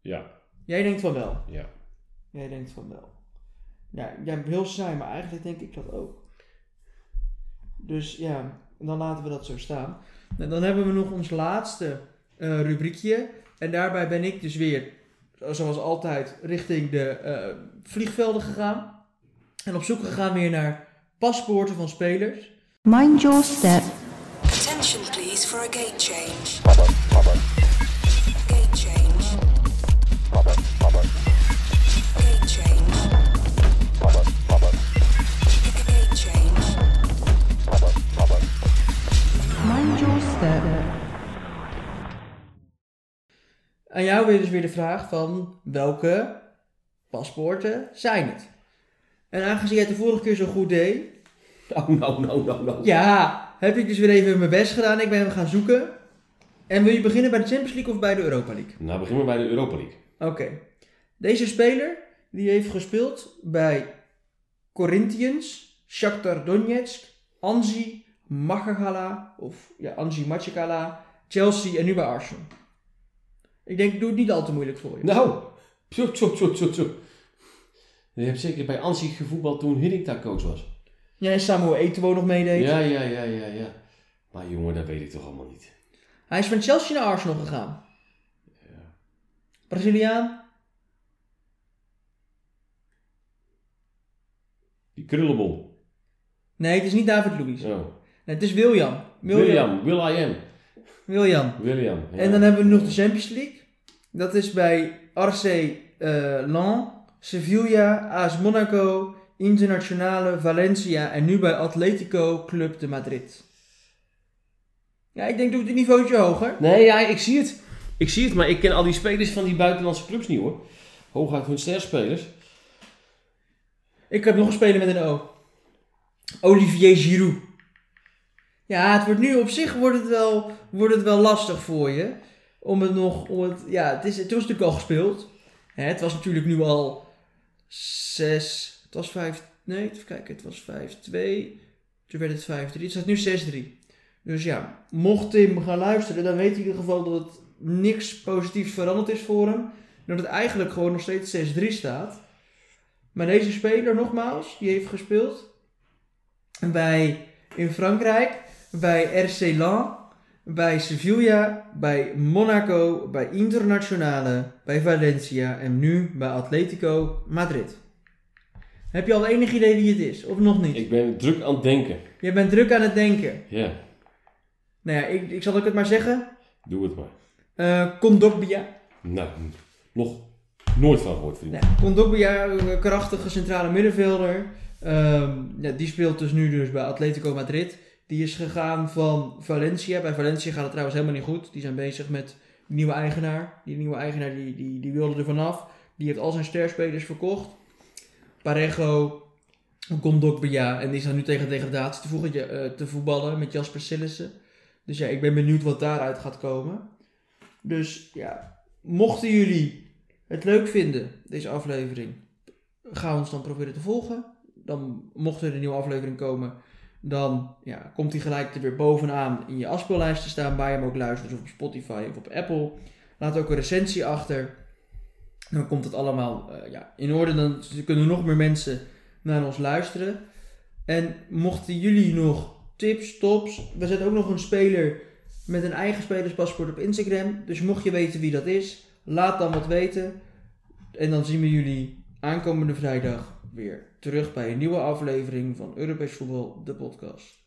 Ja, Jij denkt van wel. ja. Jij denkt van wel. Ja, jij bent heel saai, maar eigenlijk denk ik dat ook. Dus ja, dan laten we dat zo staan. En dan hebben we nog ons laatste eh, rubriekje. En daarbij ben ik dus weer, zoals altijd, richting de eh, vliegvelden gegaan. En op zoek gegaan weer naar paspoorten van spelers. Mind your step. Attention please for a gate change. Gate change. Gate change. Gate change. Mind your step. Aan jou weer dus weer de vraag van welke paspoorten zijn het? En aangezien jij het de vorige keer zo goed deed, Nou, nou, nou, nou, nou. Ja, heb ik dus weer even mijn best gedaan. Ik ben hem gaan zoeken. En wil je beginnen bij de Champions League of bij de Europa League? Nou, beginnen we bij de Europa League. Oké. Deze speler die heeft gespeeld bij Corinthians, Shakhtar Donetsk, Anzi Machagala of ja, Anzi Machagala, Chelsea en nu bij Arsenal. Ik denk, ik doe het niet al te moeilijk voor je. Nou, tjo, tjo, tjo, tjo, tjo. Je hebt zeker bij Ansi gevoetbald toen Hiddink daar coach was. Ja, en Samuel Eto'o nog meedeed. Ja, ja, ja, ja, ja. Maar jongen, dat weet ik toch allemaal niet. Hij is van Chelsea naar Arsenal gegaan. Braziliaan. Die krullenbol. Nee, het is niet David Luiz. Oh. Nee, het is William. William, Will I am. William. William. ja. En dan hebben we nog de Champions League. Dat is bij RC eh Lens, Sevilla, AS Monaco, Internationale, Valencia en nu bij Atletico Club de Madrid. Ja, ik denk doe het een niveautje hoger. Nee, ja, ik zie het. Ik zie het, maar ik ken al die spelers van die buitenlandse clubs niet hoor. Hooguit hun sterspelers. Ik heb nog een speler met een O. Olivier Giroud. Ja, het wordt nu op zich wordt het wel, wordt het wel lastig voor je. Om het nog, om het, ja, het, is, het was natuurlijk al gespeeld. Hè, het was natuurlijk nu al zes Het was 5... Nee, even kijken. Het was 5-2. Toen werd het 5-3. Het staat nu 6-3. Dus ja, mocht Tim gaan luisteren, dan weet hij in ieder geval dat het niks positiefs veranderd is voor hem. Dat het eigenlijk gewoon nog steeds 6-3 staat. Maar deze speler, nogmaals, die heeft gespeeld bij, in Frankrijk, bij RC Lens, bij Sevilla, bij Monaco, bij Internationale, bij Valencia en nu bij Atletico Madrid. Heb je al enig idee wie het is, of nog niet? Ik ben druk aan het denken. Je bent druk aan het denken. Ja, Nou ja, ik, ik zal ook het maar zeggen. doe het maar. Eh Kondogbia. Nou, nog nooit van gehoord, vriend. Kondogbia, een krachtige centrale middenvelder. Ehm, ja, die speelt dus nu dus bij Atletico Madrid. Die is gegaan van Valencia. Bij Valencia gaat het trouwens helemaal niet goed. Die zijn bezig met nieuwe eigenaar. Die nieuwe eigenaar die, die, die wilde er vanaf. Die heeft al zijn sterspelers verkocht. Parejo, Kondogbia. En die staan nu tegen degradatie te, eh, te voetballen met Jasper Sillissen. Dus ja, ik ben benieuwd wat daaruit gaat komen. Dus ja, mochten jullie het leuk vinden, deze aflevering, ga ons dan proberen te volgen. Dan mocht er een nieuwe aflevering komen, dan ja, komt die gelijk er weer bovenaan in je afspeellijst te staan, waar je hem ook luistert, of op Spotify of op Apple. Laat ook een recensie achter. Dan komt het allemaal eh, ja, in orde, dan kunnen nog meer mensen naar ons luisteren. En mochten jullie nog tips, tops, we zetten ook nog een speler met een eigen spelerspaspoort op Instagram. Dus mocht je weten wie dat is, laat dan wat weten. En dan zien we jullie aankomende vrijdag weer terug bij een nieuwe aflevering van Europees Voetbal, de podcast.